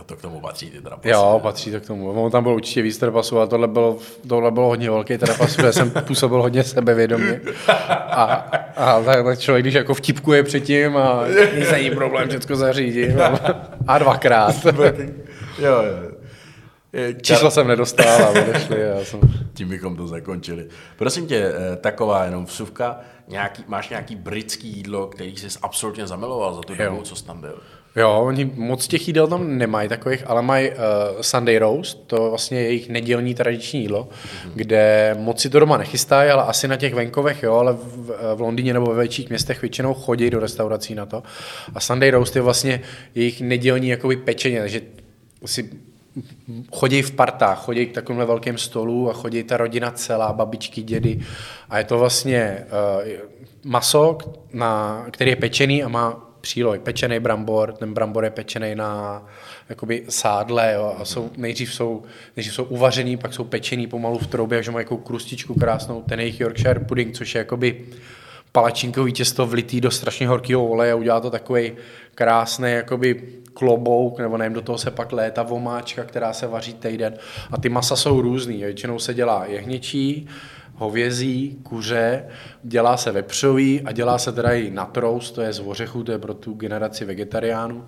to k tomu patří ty trapasy. Jo, patří to k tomu. On tam byl určitě víc trapasů, ale tohle bylo, tohle bylo hodně velký trapas, protože jsem působil hodně sebevědomě. A, a tak, tak, člověk, když jako vtipkuje předtím a nic není problém, všechno zařídí. A dvakrát. jo, jo. Číslo jsem nedostal a odešli. Já jsem... Tím bychom to zakončili. Prosím tě, eh, taková jenom vsuvka, nějaký, máš nějaký britský jídlo, který jsi absolutně zamiloval za tu dobu, co jsi tam byl? Jo, oni moc těch jídel tam nemají takových, ale mají uh, Sunday roast, to vlastně je jejich nedělní tradiční jídlo, mm-hmm. kde moc si to doma nechystají, ale asi na těch venkovech, jo, ale v, v Londýně nebo ve větších městech většinou chodí do restaurací na to. A Sunday roast je vlastně jejich nedělní jakoby pečeně, takže si chodí v partách, chodí k takovým velkým stolu a chodí ta rodina celá, babičky, dědy a je to vlastně uh, maso, na, který je pečený a má přílohy. Pečený brambor, ten brambor je pečený na jakoby sádle jo, a jsou, nejdřív, jsou, nejdřív jsou uvařený, pak jsou pečený pomalu v troubě, že mají jako krustičku krásnou, ten jejich Yorkshire pudding, což je jakoby palačinkový těsto vlitý do strašně horkého oleje a udělá to takový krásný jakoby klobouk, nebo nevím, do toho se pak léta vomáčka, která se vaří týden. A ty masa jsou různý. Většinou se dělá jehněčí, hovězí, kuře, dělá se vepřový a dělá se teda i na to je z ořechu, to je pro tu generaci vegetariánů.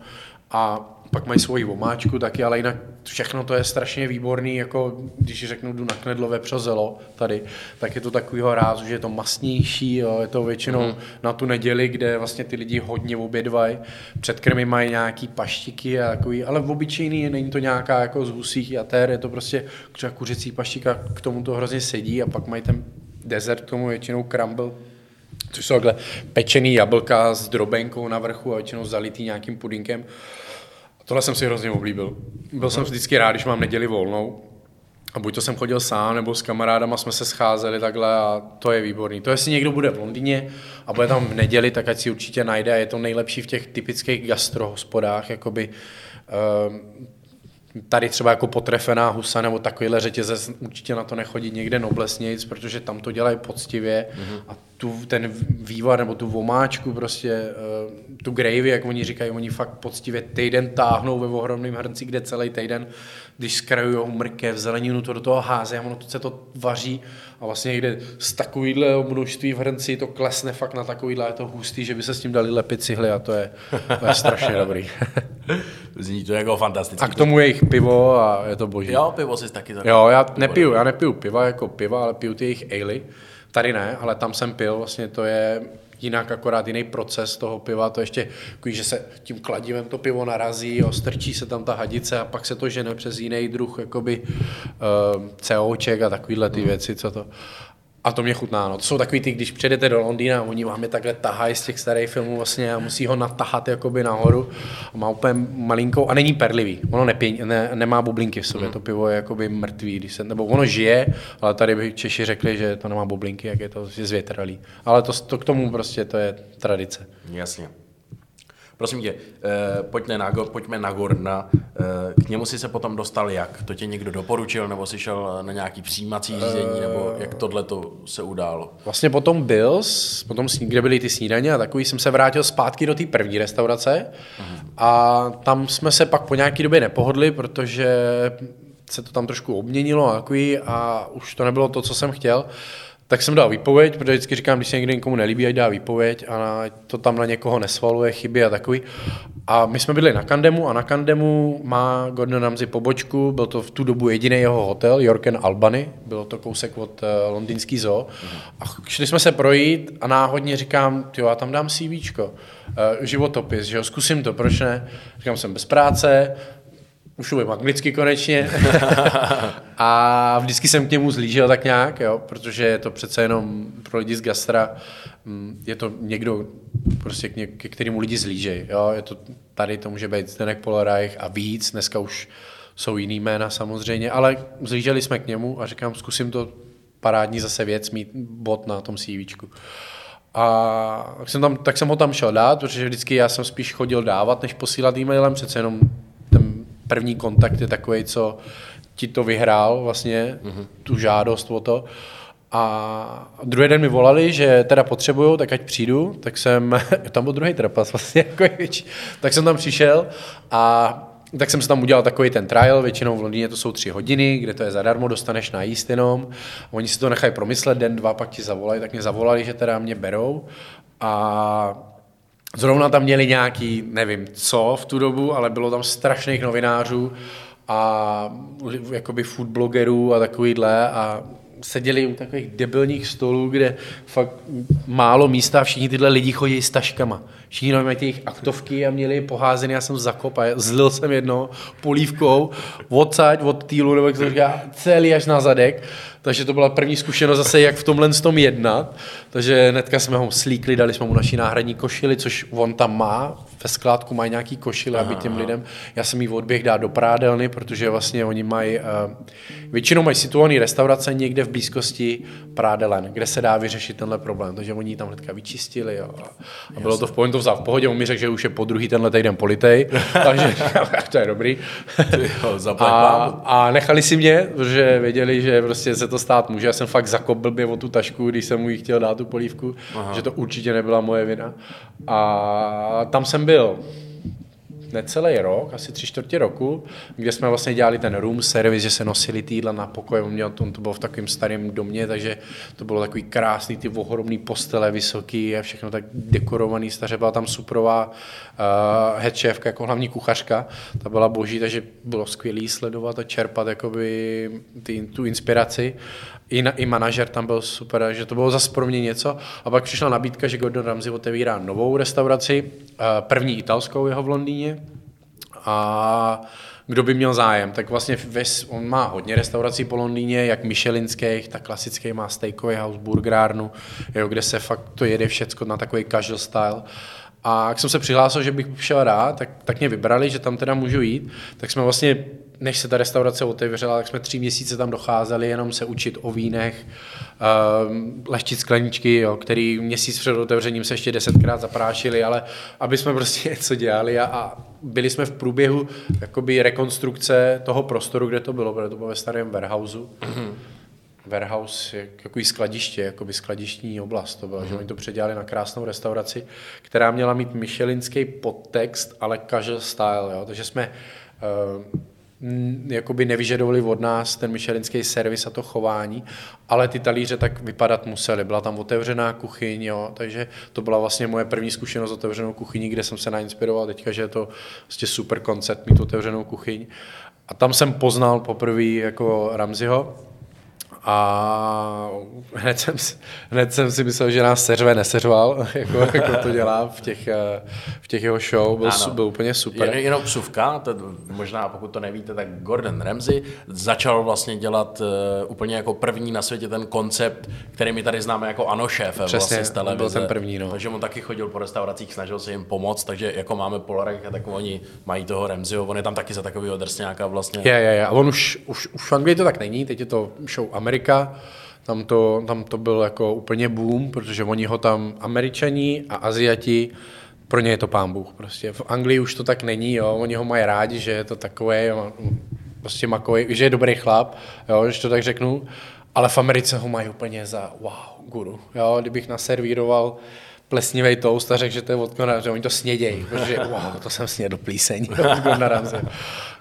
A pak mají svoji omáčku taky, ale jinak všechno to je strašně výborný, jako když řeknu, jdu na knedlo vepřozelo tady, tak je to takovýho rázu, že je to masnější, jo, je to většinou mm. na tu neděli, kde vlastně ty lidi hodně obědvají, před krmy mají nějaký paštiky a takový, ale v obyčejný není to nějaká jako z husích jater, je to prostě třeba kuřecí paštika, k tomu to hrozně sedí a pak mají ten dezert k tomu většinou crumble, což jsou takhle pečený jablka s drobenkou na vrchu a většinou zalitý nějakým pudinkem. Tohle jsem si hrozně oblíbil. Byl jsem vždycky rád, když mám neděli volnou, a buď to jsem chodil sám, nebo s kamarádama jsme se scházeli takhle a to je výborný. To jestli někdo bude v Londýně a bude tam v neděli, tak ať si určitě najde a je to nejlepší v těch typických gastrohospodách, jakoby uh, tady třeba jako potrefená husa nebo takovýhle řetězec určitě na to nechodí někde noblesnějc, protože tam to dělají poctivě mm-hmm. a tu, ten vývar nebo tu vomáčku prostě, uh, tu gravy, jak oni říkají, oni fakt poctivě týden táhnou ve ohromném hrnci, kde celý týden, když skrajují mrkev, zeleninu, to do toho hází a ono to se to vaří a vlastně někde z takovýhle množství v hrnci to klesne fakt na takovýhle, je to hustý, že by se s tím dali lepit cihly a to je, to je strašně dobrý. Zní to jako fantasticky. A k tomu jejich pivo a je to boží. Jo, pivo si taky tak. Jo, já nepiju, já nepiju piva jako piva, ale piju ty jejich ale. Tady ne, ale tam jsem pil, vlastně to je jinak akorát jiný proces toho piva, to ještě, že se tím kladivem to pivo narazí, jo, strčí se tam ta hadice a pak se to žene přes jiný druh jakoby uh, COček a takovýhle ty věci, co to a to mě chutná. No. To jsou takový ty, když přijedete do Londýna, oni vám je takhle tahají z těch starých filmů vlastně a musí ho natahat jakoby nahoru. A má úplně malinkou, a není perlivý. Ono nepěň, ne, nemá bublinky v sobě, mm. to pivo je jakoby mrtvý, když se, nebo ono žije, ale tady by Češi řekli, že to nemá bublinky, jak je to zvětralý. Ale to, to k tomu prostě, to je tradice. Jasně. Prosím tě, eh, pojďme, na, pojďme na Gordona. Eh, k němu si se potom dostal jak? To tě někdo doporučil, nebo jsi šel na nějaký přijímací řízení, nebo jak tohle to se událo? Vlastně potom byl, potom, kde byly ty snídaně a takový, jsem se vrátil zpátky do té první restaurace uh-huh. a tam jsme se pak po nějaké době nepohodli, protože se to tam trošku obměnilo a takový a už to nebylo to, co jsem chtěl. Tak jsem dal výpověď, protože vždycky říkám, když se někdo někomu nelíbí, ať dá výpověď a to tam na někoho nesvaluje chyby a takový. A my jsme byli na Kandemu a na Kandemu má Gordon Ramsay pobočku, byl to v tu dobu jediný jeho hotel, York and Albany, bylo to kousek od uh, londýnský zoo. A šli jsme se projít a náhodně říkám, jo, já tam dám CVčko, uh, životopis, že jo, zkusím to, proč ne? Říkám, jsem bez práce, už umím anglicky konečně. a vždycky jsem k němu zlížel tak nějak, jo, protože je to přece jenom pro lidi z gastra, mm, je to někdo, prostě k, ně, ke kterému lidi zlížejí. Jo. Je to, tady to může být Zdenek Polarajch a víc, dneska už jsou jiný jména samozřejmě, ale zlíželi jsme k němu a říkám, zkusím to parádní zase věc mít bod na tom CVčku. A tak jsem, tam, tak jsem ho tam šel dát, protože vždycky já jsem spíš chodil dávat, než posílat e-mailem, přece jenom první kontakt je takový, co ti to vyhrál vlastně, mm-hmm. tu žádost o to. A druhý den mi volali, že teda potřebuju, tak ať přijdu, tak jsem, tam byl druhý trapas vlastně, jako větší, tak jsem tam přišel a tak jsem si tam udělal takový ten trial, většinou v Londýně to jsou tři hodiny, kde to je zadarmo, dostaneš najíst jenom. Oni si to nechají promyslet, den, dva, pak ti zavolají, tak mě zavolali, že teda mě berou. A Zrovna tam měli nějaký, nevím co v tu dobu, ale bylo tam strašných novinářů a jakoby food blogerů a takovýhle a seděli u takových debilních stolů, kde fakt málo místa a všichni tyhle lidi chodí s taškama. Všichni mají ty jejich aktovky a měli poházeny, já jsem zakop a zlil jsem jedno polívkou odsaď, od týlu, nebo jak se říká, celý až na zadek. Takže to byla první zkušenost zase, jak v tomhle tom jednat. Takže hnedka jsme ho slíkli, dali jsme mu naši náhradní košili, což on tam má, ve skládku mají nějaký košily, aby těm lidem, já jsem jí odběh dát do prádelny, protože vlastně oni mají, uh, většinou mají situovaný restaurace někde v blízkosti prádelen, kde se dá vyřešit tenhle problém, takže oni tam hnedka vyčistili jo, a, a bylo to v pohodě, to vzal v pohodě, on mi řekl, že už je po druhý tenhle týden politej, takže to je dobrý. a, a, nechali si mě, protože věděli, že prostě se to stát může, já jsem fakt zakop blbě o tu tašku, když jsem mu jí chtěl dát tu polívku, Aha. že to určitě nebyla moje vina. A tam jsem byl necelý rok, asi tři čtvrtě roku, kde jsme vlastně dělali ten room service, že se nosili týdla na pokoj, on měl, on to bylo v takovém starém domě, takže to bylo takový krásný, ty ohromný postele vysoký a všechno tak dekorovaný, staře byla tam suprová uh, head chefka, jako hlavní kuchařka, ta byla boží, takže bylo skvělý sledovat a čerpat jakoby ty, tu inspiraci i, na, i manažer tam byl super, že to bylo zase pro mě něco. A pak přišla nabídka, že Gordon Ramsay otevírá novou restauraci, eh, první italskou jeho v Londýně. A kdo by měl zájem, tak vlastně ves, on má hodně restaurací po Londýně, jak Michelinských, tak klasický má steakový house, burgerárnu, jo, kde se fakt to jede všecko na takový casual style. A jak jsem se přihlásil, že bych šel rád, tak, tak mě vybrali, že tam teda můžu jít. Tak jsme vlastně, než se ta restaurace otevřela, tak jsme tři měsíce tam docházeli jenom se učit o vínech, uh, lehčit skleničky, jo, který měsíc před otevřením se ještě desetkrát zaprášili, ale aby jsme prostě něco dělali a, a byli jsme v průběhu jakoby rekonstrukce toho prostoru, kde to bylo, protože to bylo ve starém warehouse. Mm-hmm warehouse, jak, jako skladiště, jako by skladištní oblast to bylo, mm. že mhm. oni to předělali na krásnou restauraci, která měla mít michelinský podtext, ale casual style, jo? takže jsme uh, jakoby nevyžadovali od nás ten michelinský servis a to chování, ale ty talíře tak vypadat musely. Byla tam otevřená kuchyň, jo, takže to byla vlastně moje první zkušenost s otevřenou kuchyní, kde jsem se nainspiroval teďka, že je to vlastně super koncept mít otevřenou kuchyň. A tam jsem poznal poprvé jako Ramziho, a hned jsem, hned jsem si myslel, že nás seřve, neseřval, jako, jako to dělá v těch, eh, v těch jeho show, byl, ano. byl úplně super. Jen, jenom psuvka, to, možná pokud to nevíte, tak Gordon Ramsay začal vlastně dělat uh, úplně jako první na světě ten koncept, který my tady známe jako Ano šéf vlastně z televize. byl ten první, no. Takže on taky chodil po restauracích, snažil se jim pomoct, takže jako máme Polarek, tak oni mají toho Ramsayho, on je tam taky za takového drsňáka vlastně. Je, je, je. A on už, už, už v Anglii to tak není, teď je to show Amerika Amerika, tam to, tam to byl jako úplně boom, protože oni ho tam, američani a aziati, pro ně je to pán Bůh prostě. V Anglii už to tak není, jo, oni ho mají rádi, že je to takové, prostě makový, že je dobrý chlap, jo, když to tak řeknu, ale v Americe ho mají úplně za wow, guru, jo, kdybych naservíroval plesnivý toast a řekl, že to je od že oni to snědějí, protože wow, to jsem snědl plíseň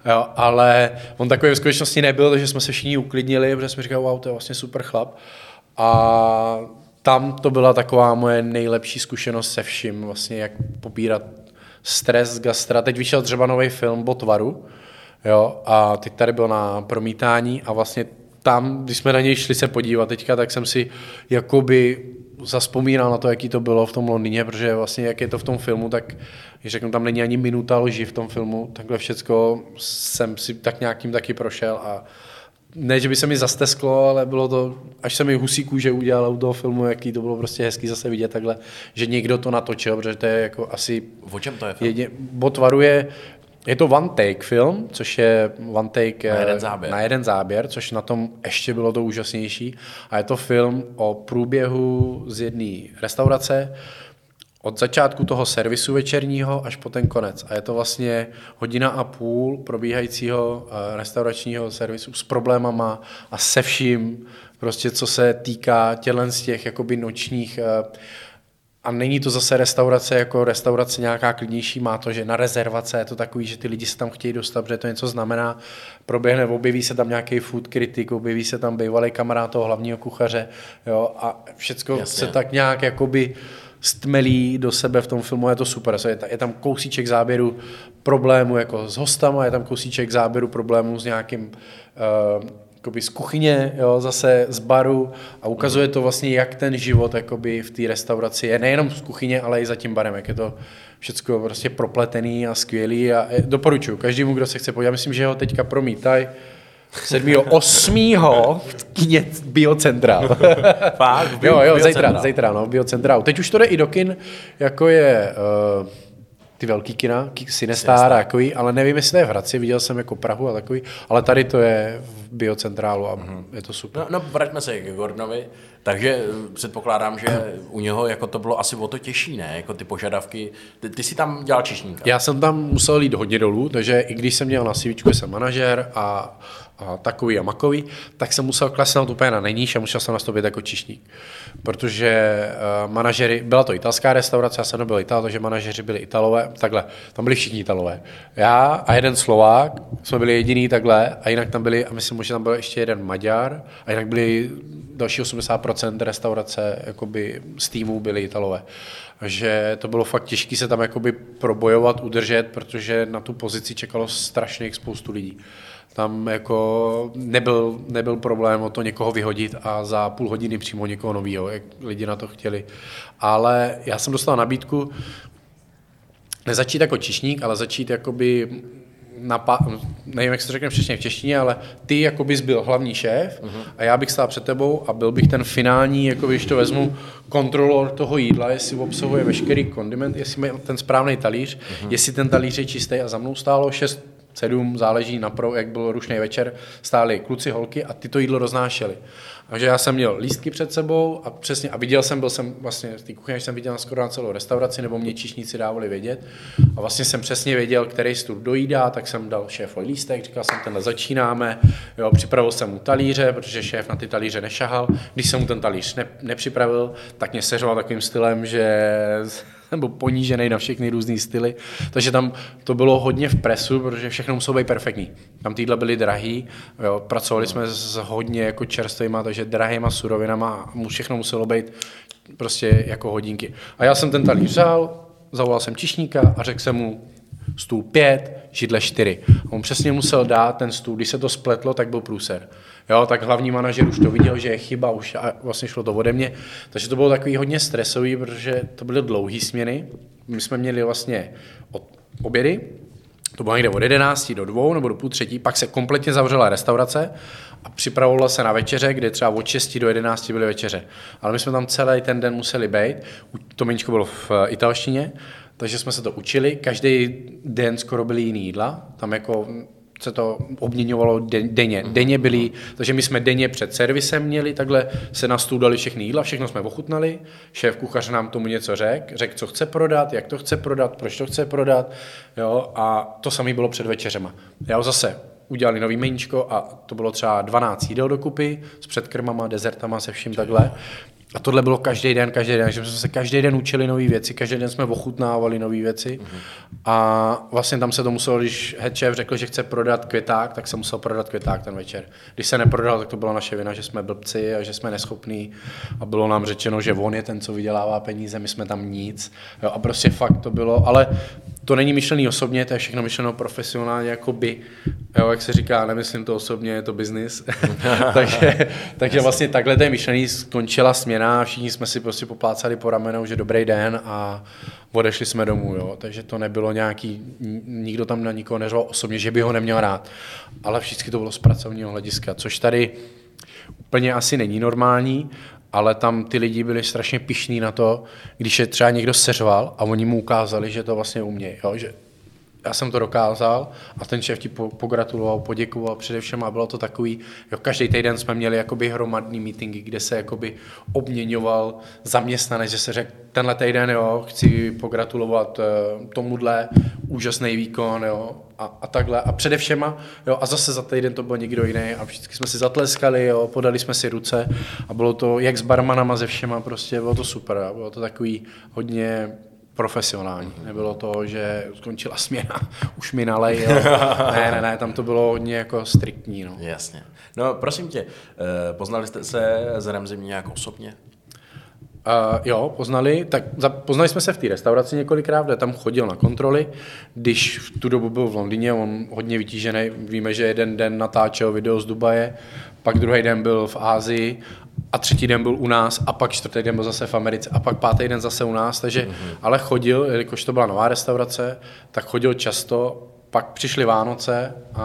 jo, ale on takový v skutečnosti nebyl, takže jsme se všichni uklidnili, protože jsme říkali, wow, to je vlastně super chlap. A tam to byla taková moje nejlepší zkušenost se vším, vlastně jak popírat stres z gastra. Teď vyšel třeba nový film Botvaru, jo, a teď tady byl na promítání a vlastně tam, když jsme na něj šli se podívat teďka, tak jsem si jakoby zaspomínal na to, jaký to bylo v tom Londýně, protože vlastně jak je to v tom filmu, tak když řeknu, tam není ani minuta lži v tom filmu, takhle všecko jsem si tak nějakým taky prošel a ne, že by se mi zastesklo, ale bylo to, až se mi husí kůže udělal u toho filmu, jaký to bylo prostě hezký zase vidět takhle, že někdo to natočil, protože to je jako asi... O čem to je film? Jedě, Botvaruje je to one take film, což je one take na jeden, záběr. na jeden záběr, což na tom ještě bylo to úžasnější. A je to film o průběhu z jedné restaurace, od začátku toho servisu večerního až po ten konec. A je to vlastně hodina a půl probíhajícího eh, restauračního servisu s problémama a se vším, prostě co se týká tělen z těch jakoby nočních uh, a není to zase restaurace jako restaurace nějaká klidnější, má to, že na rezervace je to takový, že ty lidi se tam chtějí dostat, protože to něco znamená, proběhne, objeví se tam nějaký food kritik, objeví se tam bývalý kamarád toho hlavního kuchaře, jo, a všecko Jasně. se tak nějak jakoby stmelí do sebe v tom filmu, je to super. Je tam kousíček záběru problému jako s hostama, je tam kousíček záběru problému s nějakým uh, jakoby z kuchyně, jo, zase z baru a ukazuje to vlastně, jak ten život jakoby v té restauraci je, nejenom z kuchyně, ale i za tím barem, jak je to všechno prostě propletený a skvělý a doporučuji každému, kdo se chce podívat, myslím, že ho teďka promítaj, 7. 8. v kině Biocentrál. Fakt? Bio, jo, jo, zítra, zítra, no, Biocentrál. Teď už to jde i do kin, jako je uh, ty velký kina, Sinestar a takový, ale nevím, jestli to je v Hradci, viděl jsem jako Prahu a takový, ale tady to je v biocentrálu a mm-hmm. je to super. No, no vraťme se k Gordonovi, takže eh, předpokládám, že u něho jako to bylo asi o to těžší, ne? Jako ty požadavky. Ty, ty jsi tam dělal čišníka. Já jsem tam musel jít hodně dolů, takže i když jsem měl na CV, jsem manažer a a takový a makový, tak jsem musel klesnout úplně na nejníž a musel jsem nastoupit jako čišník. Protože uh, manažery, byla to italská restaurace, já jsem nebyl Ital, takže manažeři byli Italové, takhle, tam byli všichni Italové. Já a jeden Slovák jsme byli jediný takhle a jinak tam byli, a myslím, že tam byl ještě jeden Maďar a jinak byli další 80% restaurace jakoby z týmu byli Italové. Že to bylo fakt těžké se tam jakoby probojovat, udržet, protože na tu pozici čekalo strašných spoustu lidí. Tam jako nebyl, nebyl problém o to někoho vyhodit a za půl hodiny přímo někoho nového, jak lidi na to chtěli. Ale já jsem dostal nabídku nezačít jako čišník, ale začít jakoby napa- nevím, jak se to řekne přesně v češtině, ale ty jako bys byl hlavní šéf uh-huh. a já bych stál před tebou a byl bych ten finální, jako když to vezmu, kontrolor toho jídla, jestli obsahuje veškerý kondiment, jestli má ten správný talíř, uh-huh. jestli ten talíř je čistý a za mnou stálo šest sedm, záleží na pro, jak byl rušný večer, stáli kluci, holky a ty to jídlo roznášeli. Takže já jsem měl lístky před sebou a přesně, a viděl jsem, byl jsem vlastně v té kuchyni, jsem viděl skoro na celou restauraci, nebo mě číšníci dávali vědět. A vlastně jsem přesně věděl, který stůl dojídá, tak jsem dal šéfovi lístek, říkal jsem, tenhle začínáme, jo, připravil jsem mu talíře, protože šéf na ty talíře nešahal. Když jsem mu ten talíř ne, nepřipravil, tak mě seřoval takovým stylem, že nebo ponížený na všechny různé styly. Takže tam to bylo hodně v presu, protože všechno muselo být perfektní. Tam týdle byly drahý, jo, pracovali jsme s hodně jako čerstvýma, takže drahýma surovinama a všechno muselo být prostě jako hodinky. A já jsem ten talíř vzal, zavolal jsem čišníka a řekl jsem mu, stůl 5, židle 4. On přesně musel dát ten stůl, když se to spletlo, tak byl průser. Jo, tak hlavní manažer už to viděl, že je chyba, už a vlastně šlo to ode mě. Takže to bylo takový hodně stresový, protože to byly dlouhé směny. My jsme měli vlastně od obědy, to bylo někde od 11 do 2 nebo do půl třetí, pak se kompletně zavřela restaurace a připravovala se na večeře, kde třeba od 6 do 11 byly večeře. Ale my jsme tam celý ten den museli být. To meničko bylo v eh, italštině, takže jsme se to učili. Každý den skoro byly jiný jídla. Tam jako se to obměňovalo denně. Mhm. Denně byli, takže my jsme denně před servisem měli, takhle se na stůl dali všechny jídla, všechno jsme ochutnali, šéf kuchař nám tomu něco řekl, řekl, co chce prodat, jak to chce prodat, proč to chce prodat, jo, a to samé bylo před večeřema. Já zase udělali nový meníčko a to bylo třeba 12 jídel dokupy s předkrmama, dezertama, se vším takhle. A tohle bylo každý den, každý den, že jsme se každý den učili nové věci, každý den jsme ochutnávali nové věci. Mm-hmm. A vlastně tam se to muselo, když head řekl, že chce prodat květák, tak se musel prodat květák ten večer. Když se neprodal, tak to byla naše vina, že jsme blbci a že jsme neschopní. A bylo nám řečeno, že on je ten, co vydělává peníze, my jsme tam nic. Jo, a prostě fakt to bylo, ale to není myšlený osobně, to je všechno myšleno profesionálně, jako by, jo, jak se říká, nemyslím to osobně, je to biznis. takže, takže vlastně takhle té myšlený skončila směna, všichni jsme si prostě poplácali po ramenou, že dobrý den a odešli jsme domů, jo. takže to nebylo nějaký, nikdo tam na nikoho neřval osobně, že by ho neměl rád, ale vždycky to bylo z pracovního hlediska, což tady úplně asi není normální, ale tam ty lidi byli strašně pišní na to, když je třeba někdo seřval a oni mu ukázali, že to vlastně umějí, jo? že já jsem to dokázal a ten šéf ti pogratuloval, poděkoval především a bylo to takový, jo, každý týden jsme měli jakoby hromadný meetingy, kde se jakoby obměňoval zaměstnanec, že se řekl, tenhle týden, jo, chci pogratulovat uh, tomuhle, úžasný výkon, jo, a, a takhle. A především, jo, a zase za týden to byl někdo jiný a všichni jsme si zatleskali, jo, podali jsme si ruce a bylo to jak s barmanama, ze všema, prostě bylo to super. Bylo to takový hodně profesionální. Nebylo to, že skončila směna, už mi nalej. Ne, ne, ne, tam to bylo hodně jako striktní. No. Jasně. No prosím tě, eh, poznali jste se s Remzim nějak osobně? Uh, jo, poznali, tak za, poznali jsme se v té restauraci několikrát, kde tam chodil na kontroly, když v tu dobu byl v Londýně, on hodně vytížený, víme, že jeden den natáčel video z Dubaje, pak druhý den byl v Ázii a třetí den byl u nás a pak čtvrtý den byl zase v Americe a pak pátý den zase u nás, takže mm-hmm. ale chodil, jelikož to byla nová restaurace, tak chodil často pak přišly Vánoce a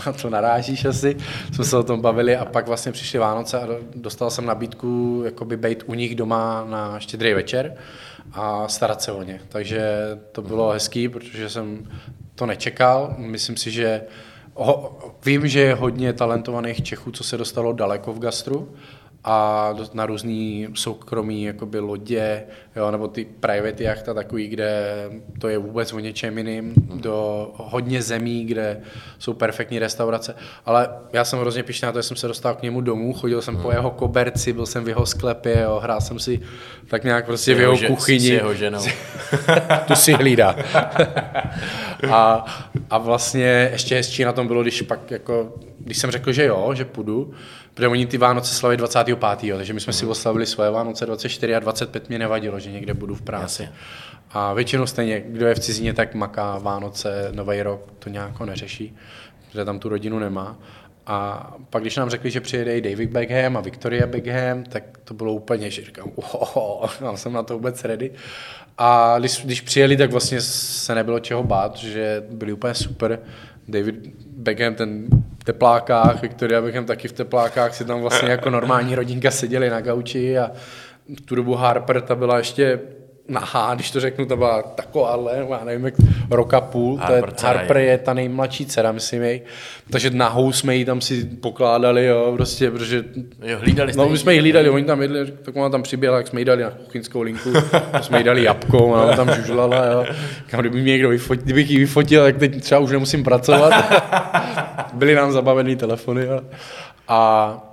na to narážíš asi, jsme se o tom bavili a pak vlastně přišly Vánoce a dostal jsem nabídku jakoby být u nich doma na štědrý večer a starat se o ně. Takže to bylo hezký, protože jsem to nečekal. Myslím si, že ho, vím, že je hodně talentovaných Čechů, co se dostalo daleko v gastru, a na různý soukromí jakoby lodě, jo, nebo ty private jachta takový, kde to je vůbec o něčem jiným, do hodně zemí, kde jsou perfektní restaurace. Ale já jsem hrozně pišný na to, že jsem se dostal k němu domů, chodil jsem po hmm. jeho koberci, byl jsem v jeho sklepě, jo, hrál jsem si tak nějak prostě v jeho, jeho kuchyni. S jeho ženou. tu si hlídá. a, a vlastně ještě hezčí na tom bylo, když pak jako, když jsem řekl, že jo, že půjdu, Protože oni ty Vánoce slaví 25. takže my jsme si mhm. oslavili svoje Vánoce 24 a 25 mě nevadilo, že někde budu v práci. Jasně. A většinou stejně, kdo je v cizině, tak maká Vánoce, Nový rok, to nějak neřeší, protože tam tu rodinu nemá. A pak, když nám řekli, že přijede i David Beckham a Victoria Beckham, tak to bylo úplně, že říkám, oh, já jsem na to vůbec ready. A když, když přijeli, tak vlastně se nebylo čeho bát, že byli úplně super David Beckham, ten v teplákách, Victoria Beckham taky v teplákách, si tam vlastně jako normální rodinka seděli na gauči a v tu dobu Harper ta byla ještě nahá, když to řeknu, to byla takováhle, já nevím, jak roka půl, Harper, to je, Harper je ta nejmladší dcera, myslím jej, takže nahou jsme ji tam si pokládali, jo, prostě, protože... Jo, hlídali No, my jsme ji hlídali, oni tam jedli, tak ona tam přiběhla, jak jsme jí dali na kuchyňskou linku, jsme jí dali jabkou, a ona tam žužlala, jo. Kam, kdyby mě někdo vyfotil, kdybych ji vyfotil, tak teď třeba už nemusím pracovat. Byly nám zabavený telefony, jo. A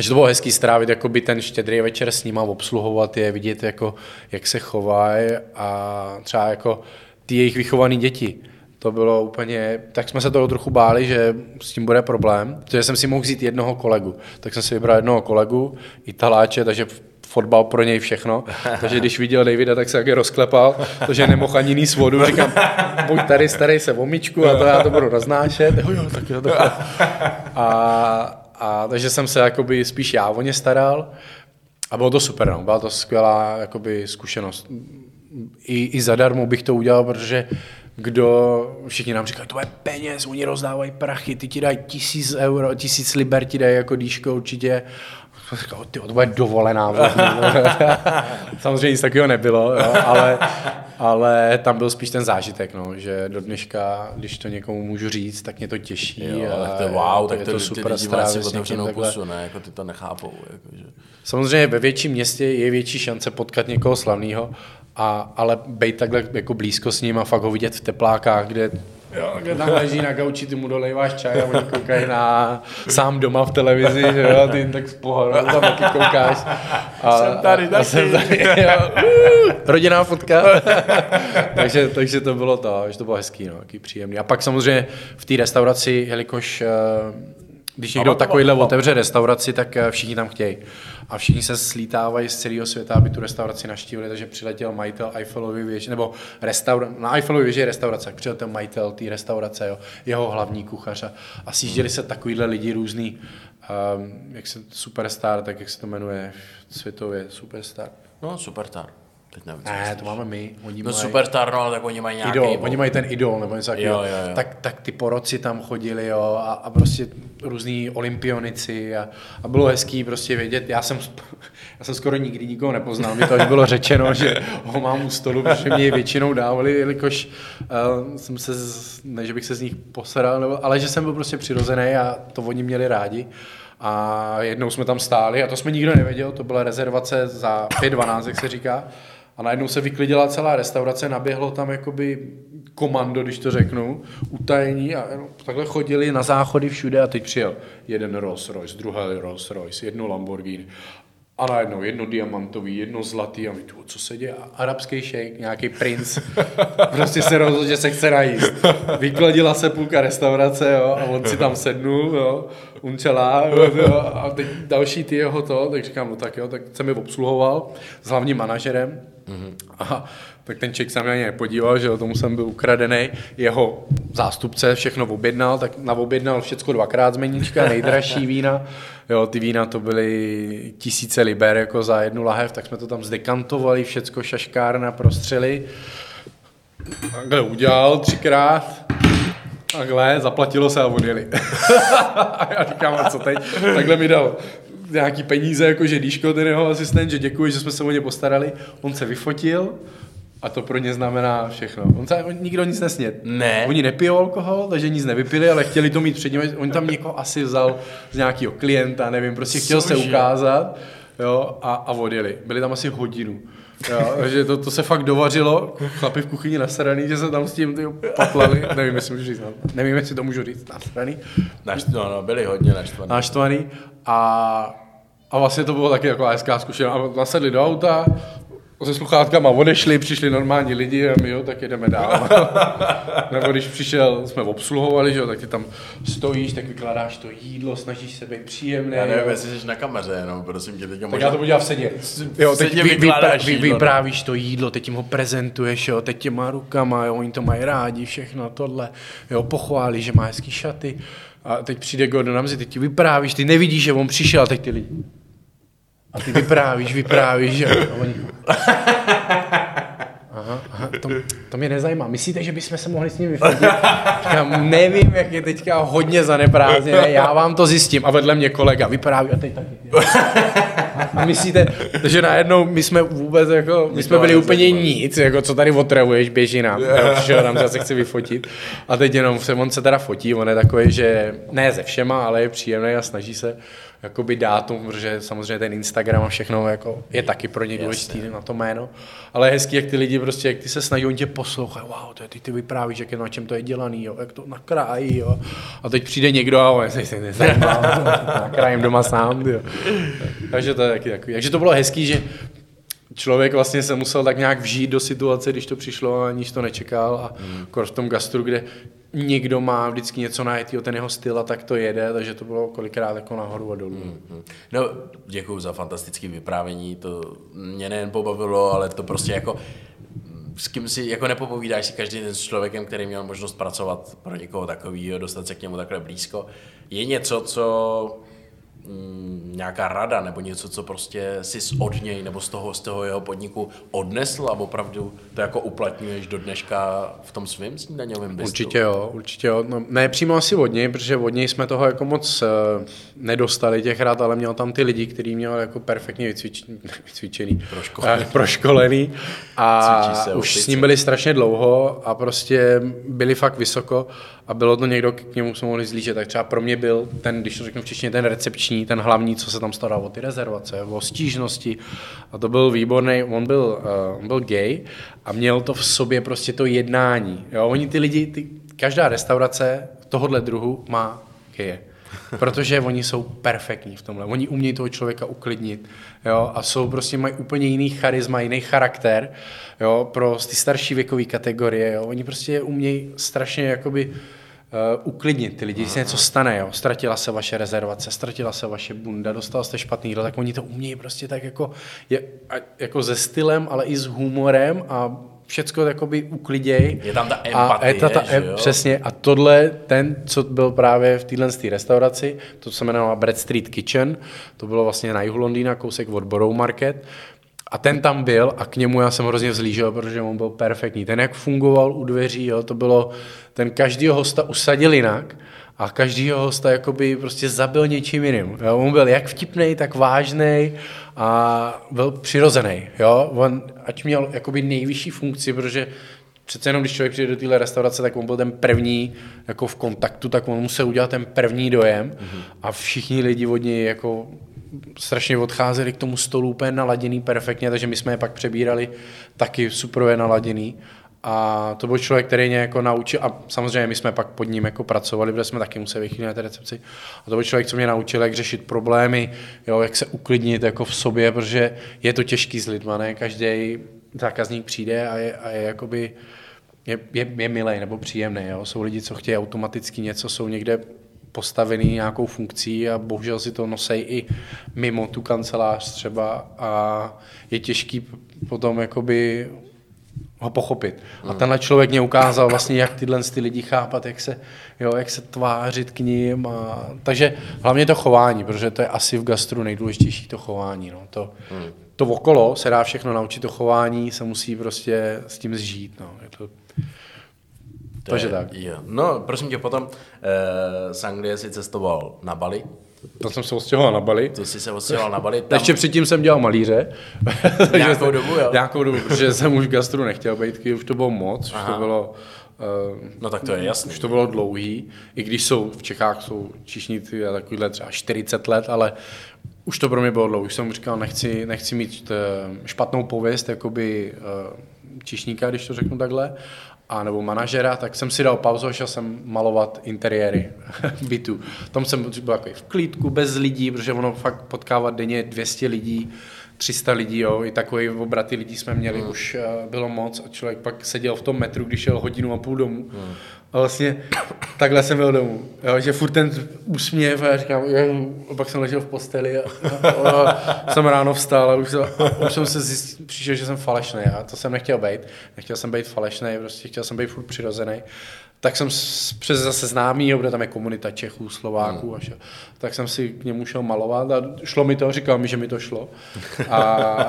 že to bylo hezký strávit jakoby ten štědrý večer s nima, obsluhovat je, vidět, jako, jak se chovají a třeba jako ty jejich vychované děti. To bylo úplně, tak jsme se toho trochu báli, že s tím bude problém, protože jsem si mohl vzít jednoho kolegu. Tak jsem si vybral jednoho kolegu, Italáče, takže fotbal pro něj všechno. Takže když viděl Davida, tak se taky rozklepal, protože nemohl ani níst vodu. Říkám, buď tady, starý se o myčku a to já to budu roznášet. Jo, jo, tak jo. A, a takže jsem se jakoby spíš já o ně staral a bylo to super, no. byla to skvělá jakoby, zkušenost. I, I zadarmo bych to udělal, protože kdo, všichni nám říkají, to je peněz, oni rozdávají prachy, ty ti dají tisíc euro, tisíc liber ti dají jako díško určitě. Říkal, ty, to bude dovolená. Samozřejmě nic takového nebylo, jo, ale, ale tam byl spíš ten zážitek, no, že do dneška, když to někomu můžu říct, tak mě to těší. Jo, a tak to je wow, tak je to, to super lidi si s někým otevřenou pusu, ne, jako ty to nechápou. Jako, že... Samozřejmě ve větším městě je větší šance potkat někoho slavného, a, ale být takhle jako blízko s ním a fakt ho vidět v teplákách, kde Jo, kde tam leží na gauči, ty mu dolejváš čaj a oni koukají na sám doma v televizi, že jo, ty jim tak z pohodu tam taky koukáš. A, Jsem tady a, a jsem tady, jo, rodinná fotka. takže, takže to bylo to, že to bylo hezký, no, taky příjemný. A pak samozřejmě v té restauraci, jelikož eh, když někdo takovýhle otevře restauraci, tak eh, všichni tam chtějí. A všichni se slítávají z celého světa, aby tu restauraci naštívili, takže přiletěl majitel Eiffelovy věže, nebo restaura, na Eiffelově věži je restaurace, tak přiletěl majitel té restaurace, jo, jeho hlavní kuchař a, a sjížděli se takovýhle lidi různý, um, jak se superstar, tak jak se to jmenuje světově, superstar. No, superstar. Teď nevím, Ne, to máme my. Oni No mají- superstar, no, ale tak oni mají nějaký... idol, oni mají ten idol nebo něco takového. Tak, tak ty poroci tam chodili jo, a, a prostě různí olympionici a, a, bylo hezký prostě vědět, já jsem, já jsem skoro nikdy nikoho nepoznal, mi to až bylo řečeno, že ho mám u stolu, protože mě je většinou dávali, jelikož uh, jsem se, z, ne, že bych se z nich posadal, nebo, ale že jsem byl prostě přirozený a to oni měli rádi. A jednou jsme tam stáli a to jsme nikdo nevěděl, to byla rezervace za 5.12, jak se říká. A najednou se vyklidila celá restaurace, naběhlo tam jakoby komando, když to řeknu, utajení a takhle chodili na záchody všude a teď přijel jeden Rolls Royce, druhý Rolls Royce, jedno Lamborghini a najednou jedno diamantový, jedno zlatý a my tu, co se děje? Arabský šejk, nějaký princ, prostě se rozhodl, že se chce najíst. Vykladila se půlka restaurace, jo, a on si tam sednul, jo, unčelá, jo, a teď další ty jeho to, tak říkám, no tak jo, tak jsem mi obsluhoval s hlavním manažerem, a tak ten člověk se na mě nepodíval, že jo, tomu jsem byl ukradený. Jeho zástupce všechno objednal, tak naobjednal všecko dvakrát z meníčka, nejdražší vína. Jo, ty vína to byly tisíce liber jako za jednu lahev, tak jsme to tam zdekantovali, všecko šaškárna, prostřeli. Takhle udělal třikrát, takhle, zaplatilo se a odjeli. a já říkám, a co teď? Takhle mi dal nějaký peníze, jako že Díško, ten jeho asistent, že děkuji, že jsme se o ně postarali. On se vyfotil a to pro ně znamená všechno. On se, on, nikdo nic nesněd. Ne. Oni nepijou alkohol, takže nic nevypili, ale chtěli to mít před nimi. On tam někoho asi vzal z nějakého klienta, nevím, prostě chtěl se Cože? ukázat jo, a, a odjeli. Byli tam asi hodinu. Jo, takže to, to, se fakt dovařilo, chlapi v kuchyni nasraný, že se tam s tím ty, patlali, nevím, jestli můžu říct, no. nevím, jestli to můžu říct, nasraný, Naš, no, no, byli hodně naštvaní. naštvaný a, a vlastně to bylo taky jako hezká zkušenost. A nasedli do auta, se sluchátkama odešli, přišli normální lidi a my jo, tak jedeme dál. Nebo když přišel, jsme obsluhovali, že jo, tak ty tam stojíš, tak vykládáš to jídlo, snažíš se být příjemný. Já nevím, jestli jsi na kameře, jenom prosím tě, teďka Tak já to budu dělat v sedě. Jo, teď vy, vykládáš vy, jídlo, no. vyprávíš to jídlo, teď jim ho prezentuješ, jo, teď těma rukama, jo, oni to mají rádi, všechno tohle, jo, pochválí, že má hezký šaty. A teď přijde Gordon Ramsay, teď ti vyprávíš, ty nevidíš, že on přišel, a teď ty lidi. A ty vyprávíš, vyprávíš, že a oni... Aha, aha. to, to mě nezajímá. Myslíte, že bychom se mohli s ním vyfotit? Říkám, nevím, jak je teďka hodně zaneprázdněné, já vám to zjistím. A vedle mě kolega vypráví a teď taky. A myslíte, že najednou my jsme vůbec jako, my jsme byli úplně nic, jako co tady otravuješ, běží nám. Já přišel že se chci vyfotit. A teď jenom se, on se teda fotí, on je takový, že ne ze všema, ale je příjemný a snaží se jakoby dát tomu, protože samozřejmě ten Instagram a všechno jako je taky pro ně důležitý na to jméno. Ale je hezký, jak ty lidi prostě, jak ty se snaží, oni tě poslouchají, wow, to je, ty, ty vyprávíš, jak je, na čem to je dělaný, jo, jak to nakrájí, jo. A teď přijde někdo a on se nezajímá, nakrájím doma sám, jo. Takže to je taky takový. Takže to bylo hezký, že člověk vlastně se musel tak nějak vžít do situace, když to přišlo, aniž to nečekal a hmm. v tom gastru, kde někdo má vždycky něco najetýho, ten jeho styl a tak to jede, takže to bylo kolikrát jako nahoru a dolů. Mm-hmm. No, děkuji za fantastické vyprávění, to mě nejen pobavilo, ale to prostě jako s kým si jako nepopovídáš si každý den s člověkem, který měl možnost pracovat pro někoho takového, dostat se k němu takhle blízko. Je něco, co Mm, nějaká rada nebo něco, co prostě si od něj nebo z toho, z toho jeho podniku odnesl a opravdu to jako uplatňuješ do dneška v tom svém snídaňovém bistru? Určitě jo, určitě jo. No, ne přímo asi od něj, protože od něj jsme toho jako moc uh, nedostali těch rad, ale měl tam ty lidi, který měl jako perfektně vycvič, vycvičený, proškolený, uh, proškolený a už s ním byli strašně dlouho a prostě byli fakt vysoko a bylo to někdo, k němu jsme mohli zlížet. Tak třeba pro mě byl ten, když to řeknu v češtině, ten recepční, ten hlavní, co se tam staral o ty rezervace, o stížnosti. A to byl výborný, on byl, uh, on byl gay a měl to v sobě prostě to jednání. Jo? Oni ty lidi, ty, každá restaurace tohohle druhu má geje. Protože oni jsou perfektní v tomhle. Oni umějí toho člověka uklidnit jo? a jsou prostě, mají úplně jiný charisma, jiný charakter jo? pro ty starší věkové kategorie. Jo? Oni prostě umějí strašně jakoby uh, uklidnit ty lidi, když se něco stane, jo? ztratila se vaše rezervace, ztratila se vaše bunda, dostal jste špatný jídlo, tak oni to umějí prostě tak jako, je, jako se stylem, ale i s humorem a všecko jakoby ukliděj. Je tam ta empatie, a je ta, ta, že jo? Přesně. A tohle, ten, co byl právě v téhle restauraci, to se jmenovalo Bread Street Kitchen, to bylo vlastně na jihu Londýna, kousek od Borough Market. A ten tam byl a k němu já jsem hrozně vzlížel, protože on byl perfektní. Ten, jak fungoval u dveří, jo, to bylo, ten každýho hosta usadil jinak a každýho hosta jakoby prostě zabil něčím jiným. Jo. On byl jak vtipný, tak vážný a byl přirozený. Jo. On, ať měl jakoby nejvyšší funkci, protože přece jenom, když člověk přijde do téhle restaurace, tak on byl ten první jako v kontaktu, tak on musel udělat ten první dojem mm-hmm. a všichni lidi od něj jako strašně odcházeli k tomu stolu úplně naladěný perfektně, takže my jsme je pak přebírali taky super naladěný. A to byl člověk, který mě jako naučil, a samozřejmě my jsme pak pod ním jako pracovali, protože jsme taky museli vychýlit na té recepci. A to byl člověk, co mě naučil, jak řešit problémy, jo, jak se uklidnit jako v sobě, protože je to těžký s lidma, ne? Každý zákazník přijde a je, a je jakoby, je, je, je milý nebo příjemný. Jo? Jsou lidi, co chtějí automaticky něco, jsou někde postavený nějakou funkcí a bohužel si to nosej i mimo tu kancelář třeba a je těžký potom jakoby ho pochopit. A tenhle člověk mě ukázal vlastně, jak tyhle ty lidi chápat, jak se, jo, jak se tvářit k ním. A, takže hlavně to chování, protože to je asi v gastru nejdůležitější to chování. No. To, hmm. to okolo se dá všechno naučit, to chování se musí prostě s tím zžít. No. Je to, to Takže je, tak. Jo. No, prosím tě, potom eh, z Anglie si cestoval na Bali. To jsem se odstěhoval na Bali. To jsi se odstěhoval na Bali. Tam... Ještě předtím jsem dělal malíře. nějakou dobu, jo? Nějakou dobu, protože jsem už gastru nechtěl být, už to bylo moc, Aha. už to bylo... Uh, no tak to je jasné. Už to bylo dlouhý, i když jsou v Čechách jsou čišníci a takovýhle třeba 40 let, ale už to pro mě bylo dlouho. Už jsem říkal, nechci, nechci mít eh, špatnou pověst jakoby uh, čišníka, když to řeknu takhle a nebo manažera, tak jsem si dal pauzu a šel jsem malovat interiéry bytu. Tom jsem byl jako v klídku, bez lidí, protože ono fakt potkávat denně 200 lidí, 300 lidí, jo, i takový obraty lidí jsme měli, hmm. už uh, bylo moc a člověk pak seděl v tom metru, když šel hodinu a půl domů. Hmm. A vlastně takhle jsem byl domů, jo, že furt ten úsměv a já říkám, jo, a pak jsem ležel v posteli a, a, a jsem ráno vstal a už, jsem, a už jsem se zjistil, přišel, že jsem falešný a to jsem nechtěl být. Nechtěl jsem být falešný, prostě chtěl jsem být furt přirozený. Tak jsem přes zase známý, protože tam je komunita Čechů, Slováků, hmm. a šel, tak jsem si k němu šel malovat a šlo mi to, říkal mi, že mi to šlo. A,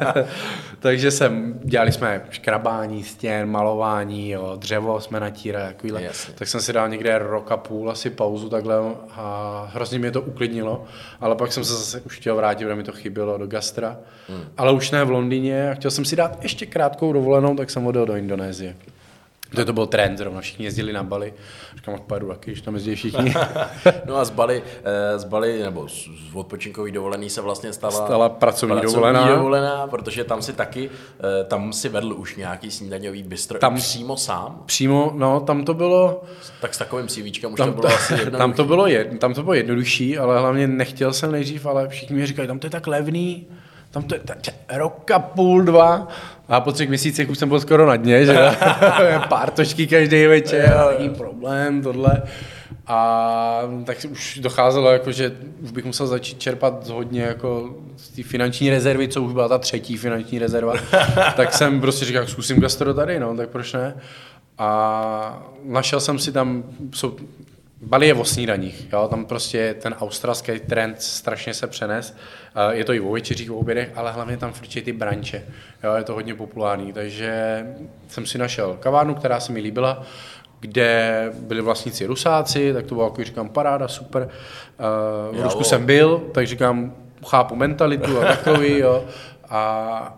takže jsem, dělali jsme škrabání stěn, malování, jo, dřevo jsme natírali, takovýhle. Jasně. Tak jsem si dal někde rok a půl asi pauzu takhle a hrozně mě to uklidnilo, ale pak jsem se zase už chtěl vrátit, protože mi to chybělo do gastra, hmm. ale už ne v Londýně a chtěl jsem si dát ještě krátkou dovolenou, tak jsem odjel do Indonésie. To, to byl trend, zrovna všichni jezdili na Bali. Říkám, jak pojedu taky, když tam jezdí všichni. no a z Bali, eh, z Bali nebo z odpočinkový dovolený se vlastně stala, stala pracovní, pracovní dovolená. dovolená. protože tam si taky, eh, tam si vedl už nějaký snídaňový bistro tam, přímo sám. Přímo, no, tam to bylo... Tak s takovým CVčkem už tam, to bylo asi jednodušší. Tam to bylo, jed, tam to bylo jednodušší, ale hlavně nechtěl jsem nejdřív, ale všichni mi říkali, tam to je tak levný, tam to je tak, roka půl, dva, a po třech měsících už jsem byl skoro na dně, že pár točky každý večer, není problém, tohle. A tak už docházelo, jako, že už bych musel začít čerpat hodně jako z té finanční rezervy, co už byla ta třetí finanční rezerva. tak jsem prostě říkal, zkusím gastro tady, no, tak proč ne? A našel jsem si tam, jsou, Bali je o snídaních, jo? tam prostě ten australský trend strašně se přenes. Je to i o večeřích, o obědech, ale hlavně tam frčí ty branče. Jo? Je to hodně populární, takže jsem si našel kavárnu, která se mi líbila, kde byli vlastníci Rusáci, tak to bylo, jako říkám, paráda, super. V Rusku jsem byl, tak říkám, chápu mentalitu a takový, jo. A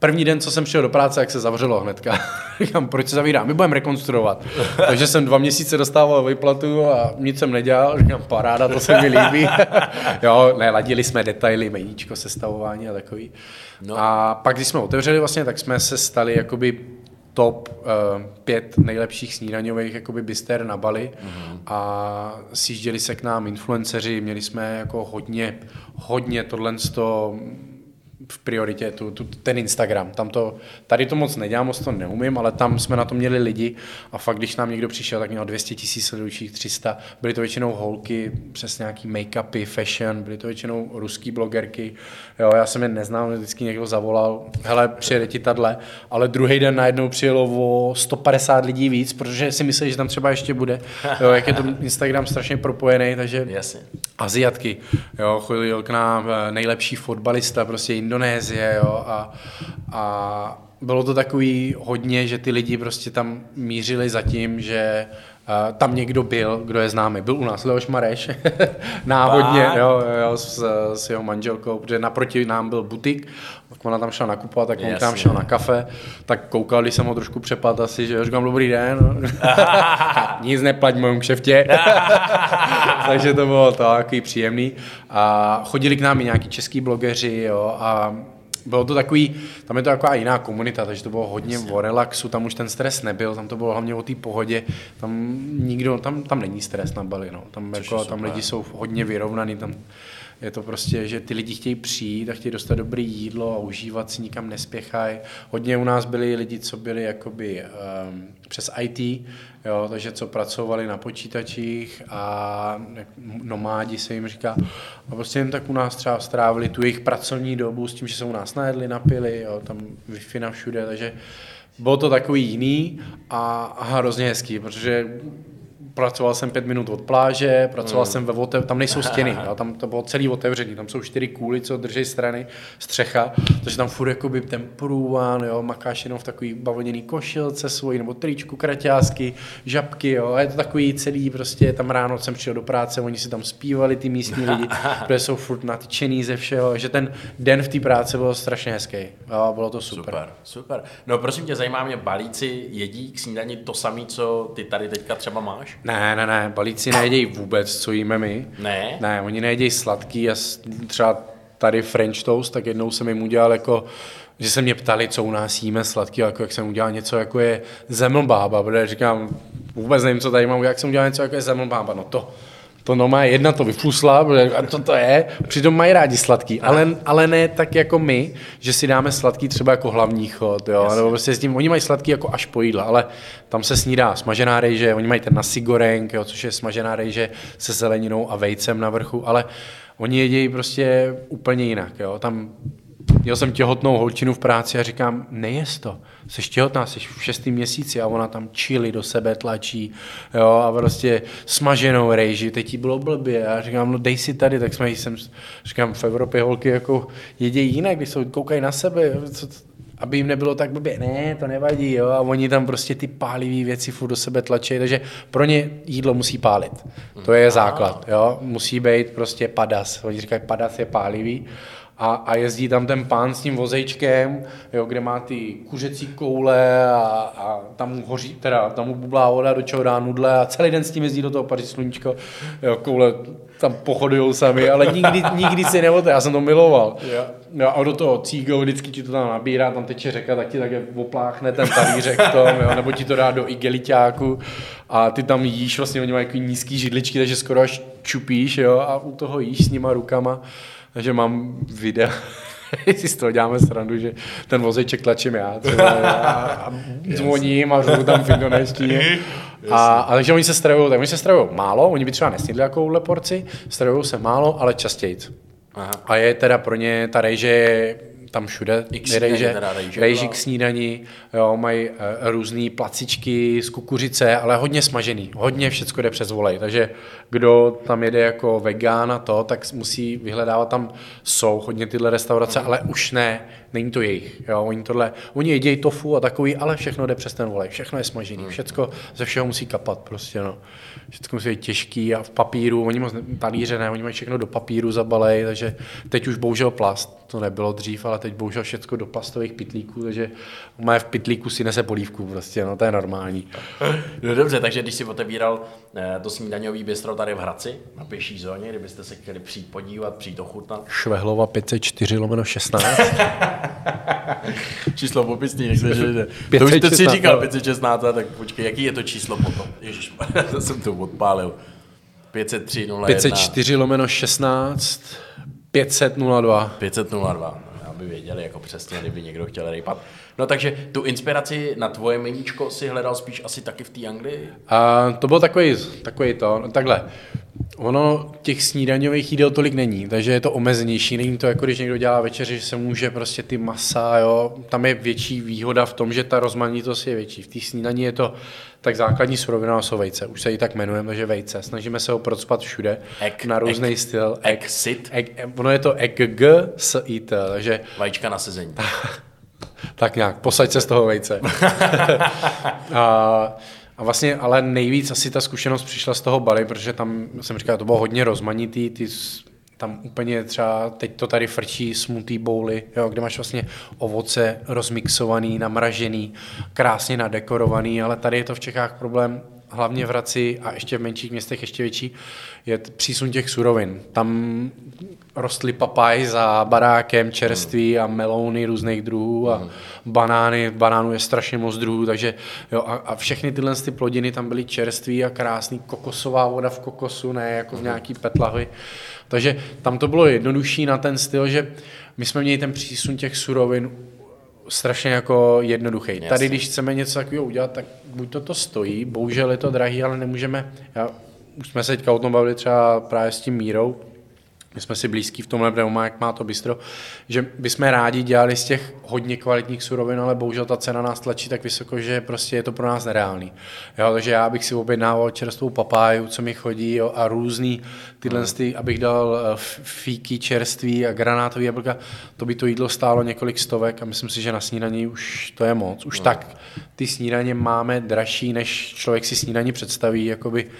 První den, co jsem šel do práce, jak se zavřelo hnedka. Říkám, proč se zavírá? My budeme rekonstruovat. Takže jsem dva měsíce dostával výplatu a nic jsem nedělal. Říkám, paráda, to se mi líbí. jo, ne, ladili jsme detaily, meníčko, sestavování a takový. No. A pak, když jsme otevřeli vlastně, tak jsme se stali jakoby top uh, pět nejlepších snídaňových jakoby bister na Bali mm-hmm. a sjížděli se k nám influenceři, měli jsme jako hodně, hodně tohle v prioritě tu, tu, ten Instagram. Tam to, tady to moc nedělám, moc to neumím, ale tam jsme na to měli lidi a fakt, když nám někdo přišel, tak měl 200 tisíc sledujících, 300. Byly to většinou holky, přes nějaký make-upy, fashion, byly to většinou ruský blogerky. Jo, já jsem je neznal, vždycky někdo zavolal, hele, přijede ti tadle, ale druhý den najednou přijelo o 150 lidí víc, protože si mysleli, že tam třeba ještě bude. Jo, jak je to Instagram strašně propojený, takže Jasně. Aziatky, jo, chodil k nám eh, nejlepší fotbalista, prostě Indonésie, jo, a, a bylo to takový hodně, že ty lidi prostě tam mířili za tím, že uh, tam někdo byl, kdo je známý. Byl u nás Leoš Mareš, náhodně, jo, jo, s, s jeho manželkou, protože naproti nám byl butik, ona tam šla nakupovat, tak on tam šel na kafe, tak koukal, když jsem ho trošku přepad asi, že říkám dobrý den, nic neplať mojím kšeftě, takže to bylo takový příjemný. A chodili k nám i nějaký český blogeři, jo, a bylo to takový, tam je to taková jiná komunita, takže to bylo hodně Jasně. o relaxu, tam už ten stres nebyl, tam to bylo hlavně o té pohodě, tam nikdo, tam, tam není stres na Bali, no. tam, jako, tam lidi jsou hodně vyrovnaný, tam je to prostě, že ty lidi chtějí přijít a chtějí dostat dobré jídlo a užívat si, nikam nespěchají. Hodně u nás byli lidi, co byli jakoby um, přes IT, jo, takže co pracovali na počítačích a nomádi se jim říká. A prostě jen tak u nás třeba strávili tu jejich pracovní dobu s tím, že se u nás najedli, napili, jo, tam Wi-Fi na všude, takže bylo to takový jiný a, a hrozně hezký, protože pracoval jsem pět minut od pláže, pracoval mm. jsem ve otev, tam nejsou stěny, jo, tam to bylo celý otevřený, tam jsou čtyři kůly, co drží strany, střecha, takže tam furt jakoby temperuván, jo, makáš jenom v takový bavlněný košilce svojí, nebo tričku, kraťásky, žabky, jo, a je to takový celý, prostě tam ráno jsem přišel do práce, oni si tam zpívali ty místní lidi, protože jsou furt nadšený ze všeho, že ten den v té práci byl strašně hezký, jo, bylo to super. Super, super. No prosím tě, zajímá mě, balíci jedí k snídani to samé, co ty tady teďka třeba máš? Ne, ne, ne, balíci nejedějí vůbec, co jíme my. Ne? Ne, oni nejedějí sladký a třeba tady French toast, tak jednou jsem jim udělal jako že se mě ptali, co u nás jíme sladký, jako jak jsem udělal něco, jako je zemlbába, protože říkám, vůbec nevím, co tady mám, jak jsem udělal něco, jako je zemlbába, no to, to no má jedna to vyfusla, a to to je, přitom mají rádi sladký, ale, ale ne tak jako my, že si dáme sladký třeba jako hlavní chod, jo, Jasně. nebo prostě s tím, oni mají sladký jako až po jídle, ale tam se snídá smažená rejže, oni mají ten nasi goreng, jo, což je smažená rejže se zeleninou a vejcem na vrchu, ale oni jedějí prostě úplně jinak, jo, tam měl jsem těhotnou holčinu v práci a říkám, nejest to, jsi těhotná, jsi v šestém měsíci. A ona tam čili do sebe tlačí, jo, a prostě smaženou rejži, teď jí bylo blbě. A říkám, no dej si tady, tak jsme jí sem, říkám, v Evropě holky jako jedějí jinak, když jsou, koukají na sebe, co, aby jim nebylo tak blbě, ne, to nevadí, jo, a oni tam prostě ty pálivé věci furt do sebe tlačí, takže pro ně jídlo musí pálit. To je základ, jo, musí být prostě padas, oni říkají, padas je pálivý, a, a jezdí tam ten pán s tím vozejčkem, jo, kde má ty kuřecí koule a, a tam mu hoří, teda tam mu bublá voda, do čeho dá nudle a celý den s tím jezdí do toho paří sluníčko, jo, koule tam pochodujou sami, ale nikdy, nikdy si nevote, já jsem to miloval. Jo. Jo, a do toho cígou vždycky ti to tam nabírá, tam teče řeka, tak ti také opláchne ten talířek v tom, jo, nebo ti to dá do igeliťáku a ty tam jíš, vlastně oni mají nízký židličky, takže skoro až čupíš, jo, a u toho jíš s nima rukama. Takže mám videa, si z toho děláme srandu, že ten vozeček tlačím já třeba, a, zvoním a řvu tam v indonéštině. A, a takže oni se stravují, tak oni se stravují málo, oni by třeba nesnědli takovouhle porci, stravují se málo, ale častěji. Aha. A je teda pro ně ta rejže tam všude rejže, teda rejže, rejži no. k snídani, jo, mají uh, různé placičky z kukuřice, ale hodně smažený, hodně všecko jde přes volej, takže kdo tam jede jako vegán a to, tak musí vyhledávat tam, jsou hodně tyhle restaurace, ale už ne, není to jejich, jo, oni tohle, oni jedí tofu a takový, ale všechno jde přes ten volej, všechno je smažený, všecko ze všeho musí kapat prostě, no. Všechno musí být těžký a v papíru, oni moc talíře ne, oni mají všechno do papíru zabalej, takže teď už bohužel plast, to nebylo dřív, ale teď bohužel všechno do plastových pytlíků, takže má v pytlíku si nese polívku prostě, no to je normální. No dobře, takže když si otevíral eh, to snídaňový bistro tady v Hradci, na pěší zóně, kdybyste se chtěli přijít podívat, přijít ochutnat. Švehlova 504 lomeno 16. Číslo popisný, jak se že To 516, už teď si říkal ale- 516, tak počkej, jaký je to číslo potom? Ježiš, to jsem to odpálil. 503 01 504 lomeno 16 502. 502, no, aby věděli jako přesně, kdyby někdo chtěl rejpat. No takže tu inspiraci na tvoje meníčko si hledal spíš asi taky v té Anglii? A to bylo takový, takový to, no, takhle. Ono těch snídaňových jídel tolik není, takže je to omezenější. Není to jako když někdo dělá večeři, že se může prostě ty masa, jo. Tam je větší výhoda v tom, že ta rozmanitost je větší. V té snídaní je to tak základní surovina jsou vejce. Už se ji tak jmenujeme, takže vejce. Snažíme se ho procpat všude Egg, na různý egg, styl. egg sit. Egg, ono je to egg g s i t, takže Vajíčka na sezení. tak nějak, posaď se z toho vejce. a, a vlastně, ale nejvíc asi ta zkušenost přišla z toho Bali, protože tam jsem říkal, to bylo hodně rozmanitý, ty tam úplně třeba, teď to tady frčí smutý bowly, jo, kde máš vlastně ovoce rozmixovaný, namražený, krásně nadekorovaný, ale tady je to v Čechách problém, hlavně v Hradci a ještě v menších městech ještě větší, je přísun těch surovin. Tam rostly papaj za barákem, čerství a melouny různých druhů a banány, banánů je strašně moc druhů, takže jo, a, a všechny tyhle ty plodiny tam byly čerství a krásný, kokosová voda v kokosu, ne jako v nějaký petlahy. Takže tam to bylo jednodušší na ten styl, že my jsme měli ten přísun těch surovin strašně jako jednoduchý. Jasně. Tady, když chceme něco takového udělat, tak buď to to stojí, bohužel je to drahý, ale nemůžeme, já, už jsme se teďka o tom bavili třeba právě s tím Mírou, my jsme si blízký v tomhle, má, jak má to bistro, že bychom rádi dělali z těch hodně kvalitních surovin, ale bohužel ta cena nás tlačí tak vysoko, že prostě je to pro nás nereálný. Jo, takže já bych si objednával čerstvou papáju, co mi chodí, jo, a různý tyhle, ty, abych dal eh, fíky čerství a granátový jablka, to by to jídlo stálo několik stovek a myslím si, že na snídaní už to je moc. Už tak ty snídaně máme dražší, než člověk si snídaní představí, jakoby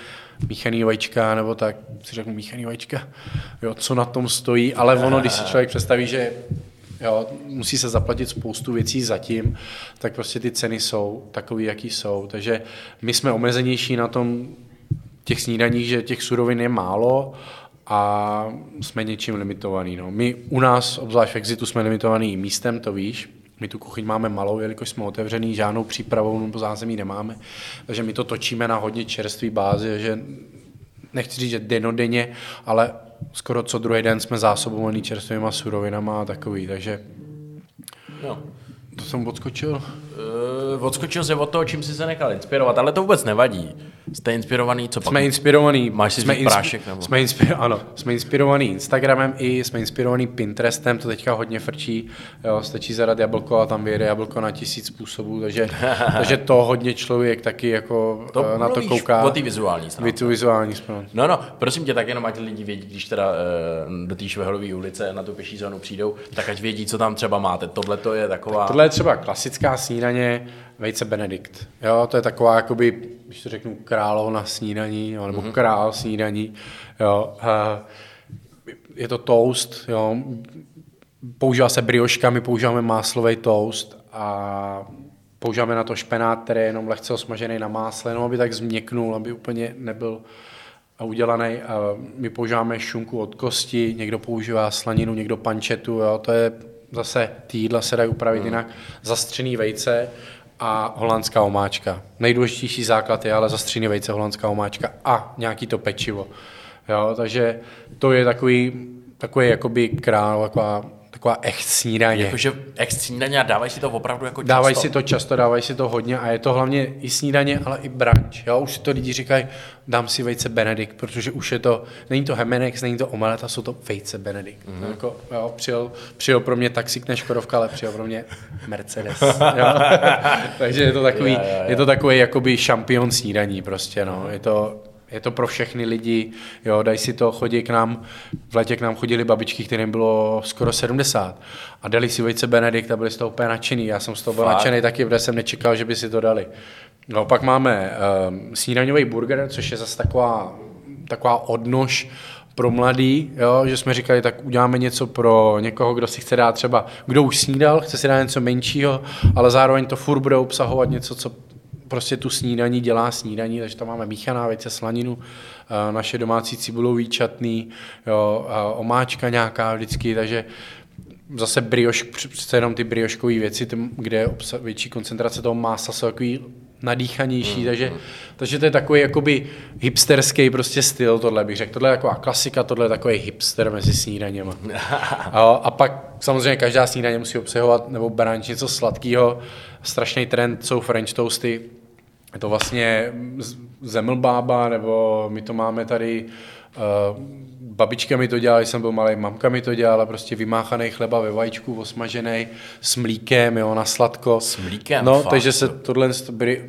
míchaný vajíčka, nebo tak si řeknu míchaný vajíčka, jo, co na tom stojí, ale ono, když si člověk představí, že jo, musí se zaplatit spoustu věcí zatím, tak prostě ty ceny jsou takový, jaký jsou. Takže my jsme omezenější na tom těch snídaních, že těch surovin je málo a jsme něčím limitovaný. No. My u nás, obzvlášť v Exitu, jsme limitovaný místem, to víš, my tu kuchyň máme malou, jelikož jsme otevřený, žádnou přípravou nebo zázemí nemáme, takže my to točíme na hodně čerstvý bázi, že nechci říct, že denodenně, ale skoro co druhý den jsme zásobovaný čerstvýma surovinama a takový, takže No. to jsem odskočil. Uh, odskočil se od toho, čím jsi se nechal inspirovat, ale to vůbec nevadí. Jste inspirovaný, co pak? Jsme inspirovaný. Máš si jsme vzít prášek, nebo? Jsme, inspir, ano, jsme inspirovaný Instagramem i jsme inspirovaný Pinterestem, to teďka hodně frčí. Jo, stačí zadat jablko a tam vyjede jablko na tisíc způsobů, takže, takže to hodně člověk taky jako To eh, na to kouká. o té vizuální stránce. Vizuální stránce. No, no, prosím tě, tak jenom ať lidi vědí, když teda uh, do té Švehlové ulice na tu pěší zónu přijdou, tak ať vědí, co tam třeba máte. Tohle to je taková... Tohle je třeba klasická snídaně vejce Benedikt. Jo, to je taková, jakoby, když to řeknu, královna snídaní, jo, nebo mm-hmm. král snídaní. Jo. A je to toast, jo. používá se brioška, my používáme máslový toast a používáme na to špenát, který je jenom lehce osmažený na másle, jenom aby tak změknul, aby úplně nebyl udělaný. My používáme šunku od kosti, někdo používá slaninu, někdo pančetu, jo. to je zase ty jídla se dají upravit mm. jinak. Zastřený vejce a holandská omáčka. Nejdůležitější základ je ale zastřený vejce, holandská omáčka a nějaký to pečivo. Jo, takže to je takový, takový jakoby král, taková taková echt snídaně. Jakože echt snídaně a dávají si to opravdu jako často. Dávají si to často, dávají si to hodně a je to hlavně i snídaně, ale i brunch. Jo? Už si to lidi říkají, dám si vejce Benedikt, protože už je to, není to Hemenex, není to omeleta, jsou to vejce Benedikt. Mm-hmm. Jako, jo, přijel, přijel, pro mě taxík než Škodovka, ale přijel pro mě Mercedes. jo? Takže je to takový, je to takový jakoby šampion snídaní prostě, no. Je to, je to pro všechny lidi, jo, dají si to, chodí k nám, v letě k nám chodili babičky, kterým bylo skoro 70 a dali si vejce Benedikt a byli z toho úplně nadšený. Já jsem z toho byl Fakt? nadšený taky, protože jsem nečekal, že by si to dali. No pak máme um, snídaňový burger, což je zase taková, taková odnož pro mladý, jo, že jsme říkali, tak uděláme něco pro někoho, kdo si chce dát třeba, kdo už snídal, chce si dát něco menšího, ale zároveň to furt bude obsahovat něco, co prostě tu snídaní dělá snídaní, takže tam máme míchaná vejce, slaninu, eh, naše domácí cibulový čatný, jo, omáčka nějaká vždycky, takže zase brioš, přece jenom ty brioškové věci, kde je větší koncentrace toho mása, jsou takový nadýchanější, mm, takže, mm. takže to je takový jakoby hipsterský prostě styl, tohle bych řekl. Tohle je taková klasika, tohle je takový hipster mezi snídaněma. a, a pak samozřejmě každá snídaně musí obsahovat nebo bránč něco sladkého. Strašný trend jsou French toasty, je to vlastně zemlbába, nebo my to máme tady, uh, babička mi to dělala, když jsem byl malý, mamka mi to dělala, prostě vymáchaný chleba ve vajíčku, osmažený, s mlíkem, jo, na sladko. S mlíkem, No, fakt. takže se tohle,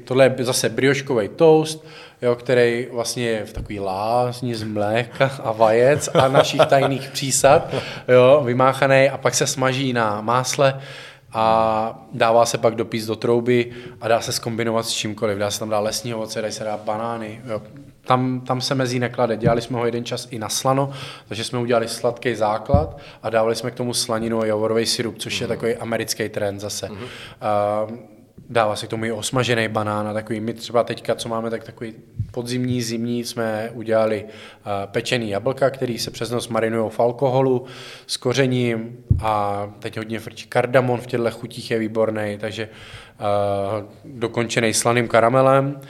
tohle je zase brioškový toast, jo, který vlastně je v takový lázni z mléka a vajec a našich tajných přísad, jo, vymáchaný a pak se smaží na másle a dává se pak dopis do trouby a dá se skombinovat s čímkoliv. Dá se tam dát lesní ovoce, dají se dát banány. Jo. Tam, tam se mezi neklade. Dělali jsme ho jeden čas i na slano, takže jsme udělali sladký základ a dávali jsme k tomu slaninu a javorový syrup, což mm-hmm. je takový americký trend zase. Mm-hmm. Uh, dává se k tomu i osmažený banán a takový, my třeba teďka, co máme, tak takový podzimní, zimní jsme udělali uh, pečený jablka, který se přes noc marinují v alkoholu s kořením a teď hodně frčí kardamon v těchto chutích je výborný, takže uh, dokončený slaným karamelem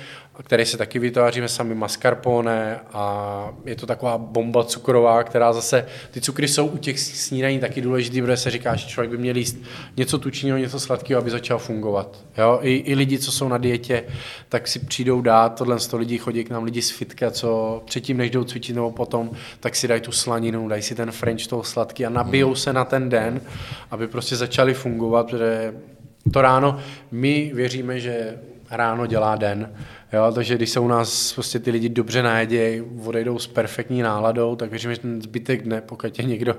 který se taky vytváříme sami mascarpone a je to taková bomba cukrová, která zase, ty cukry jsou u těch snídaní taky důležitý, protože se říká, že člověk by měl jíst něco tučného, něco sladkého, aby začal fungovat. Jo? I, I lidi, co jsou na dietě, tak si přijdou dát, tohle z lidí chodí k nám lidi z fitka, co předtím, než jdou cvičit nebo potom, tak si dají tu slaninu, dají si ten french toho sladký a nabijou hmm. se na ten den, aby prostě začali fungovat, protože to ráno my věříme, že ráno dělá den. Jo, takže když se u nás prostě ty lidi dobře najedějí, odejdou s perfektní náladou, tak věřím, že ten zbytek dne, pokud, je někdo,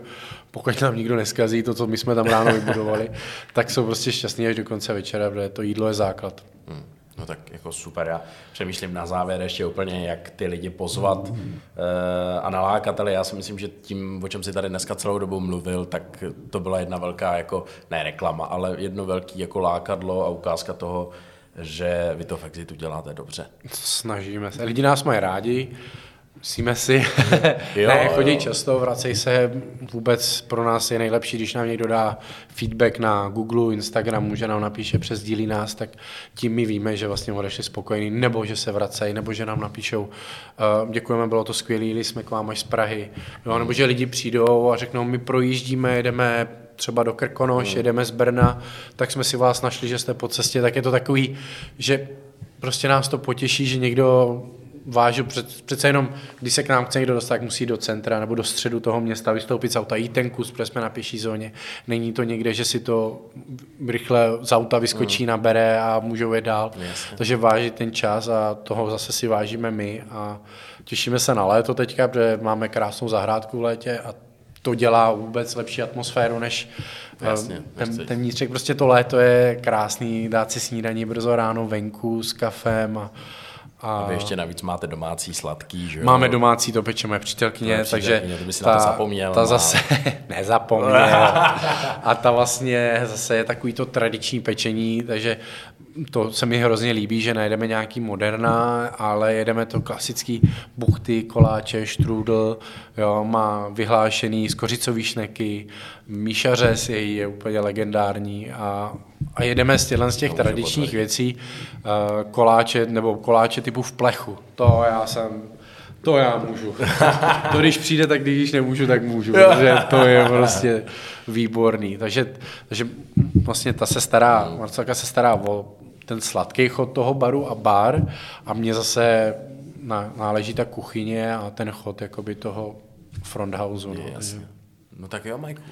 pokud nám nikdo neskazí to, co my jsme tam ráno vybudovali, tak jsou prostě šťastní až do konce večera, protože to jídlo je základ. Hmm. No tak jako super, já přemýšlím na závěr ještě úplně, jak ty lidi pozvat mm. uh, a nalákat, ale já si myslím, že tím, o čem si tady dneska celou dobu mluvil, tak to byla jedna velká, jako, ne reklama, ale jedno velký jako lákadlo a ukázka toho, že vy to v Exitu děláte dobře. Snažíme se. Lidi nás mají rádi, Myslíme si, jo, ne, chodí jo. často, vracej se, vůbec pro nás je nejlepší, když nám někdo dá feedback na Google, Instagramu, že nám napíše, přes dílí nás, tak tím my víme, že vlastně odešli spokojení, nebo že se vracejí, nebo že nám napíšou, uh, děkujeme, bylo to skvělé, jsme k vám až z Prahy, jo, nebo že lidi přijdou a řeknou, my projíždíme, jedeme třeba do Krkonoš, mm. jedeme z Brna, tak jsme si vás našli, že jste po cestě, tak je to takový, že prostě nás to potěší, že někdo vážil, před, přece jenom, když se k nám chce někdo dostat, tak musí do centra nebo do středu toho města vystoupit z auta, jít ten kus, protože jsme na pěší zóně. Není to někde, že si to rychle z auta vyskočí, mm. nabere a můžou jet dál. Jasně. Takže vážit ten čas a toho zase si vážíme my a těšíme se na léto teďka, protože máme krásnou zahrádku v létě a to dělá vůbec lepší atmosféru, než Jasně, ten, ten vnitřek. Prostě to léto je krásný, dát si snídaní brzo ráno venku s kafem a, a Vy ještě navíc máte domácí sladký, že jo? máme domácí, to peče moje přítelkyně, Tvoje takže to by si na to zapomněl, ta no. zase, nezapomněl, a ta vlastně zase je takový to tradiční pečení, takže to se mi hrozně líbí, že najdeme nějaký moderna, ale jedeme to klasický buchty, koláče, štrůdl, jo, má vyhlášený skořicový šneky, Míša Řez je, je úplně legendární a, a jedeme z těchto z těch tradičních věcí, uh, koláče nebo koláče typu v plechu, to já jsem to já můžu. To když přijde, tak když nemůžu, tak můžu. Takže to je prostě výborný. Takže, takže vlastně ta se stará, Marcelka se stará o ten sladký chod toho baru a bar a mě zase na, náleží ta kuchyně a ten chod jakoby toho front houseu. No. No tak jo, Majku.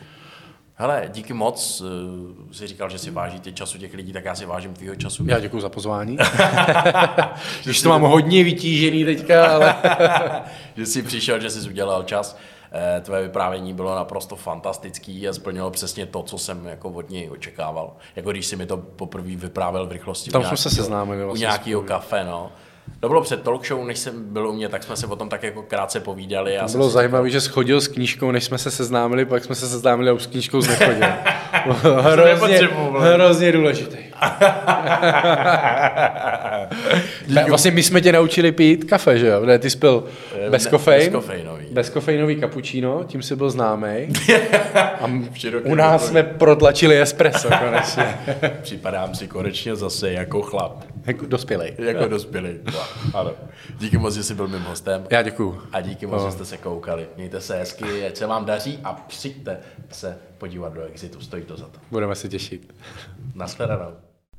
Hele, díky moc. Uh, jsi říkal, že si vážíte času těch lidí, tak já si vážím tvýho času. Já děkuji za pozvání. Když to mám hodně vytížený teďka, ale že jsi přišel, že jsi udělal čas. Eh, Tvoje vyprávění bylo naprosto fantastický a splnilo přesně to, co jsem jako od něj očekával. Jako když si mi to poprvé vyprávěl v rychlosti. Tam u jsme se seznámili U vlastně nějakého spolu. kafe, no. To bylo před talk show, než jsem byl u mě, tak jsme se o tom tak jako krátce povídali. Jsem bylo zajímavé, že schodil s knížkou, než jsme se seznámili, pak jsme se seznámili a už s knížkou nechodil. hrozně, hrozně důležitý. Vlastně my jsme tě naučili pít kafe, že jo? Ne, ty jsi byl Eh, bez ne- kofein, bezkofeinový. bezkofeinový cappuccino, tím jsi byl známý. A u nás jsme protlačili espresso konečně. Připadám si konečně zase jako chlap. jako dospělej. Jako dospělý. Ano. Díky moc, že jsi byl mým hostem. Já děkuju. A díky moc, že jste se koukali. Mějte se hezky, ať se vám daří a přijďte se podívat do Exitu. Stojí to za to. Budeme se těšit. Nashledanou.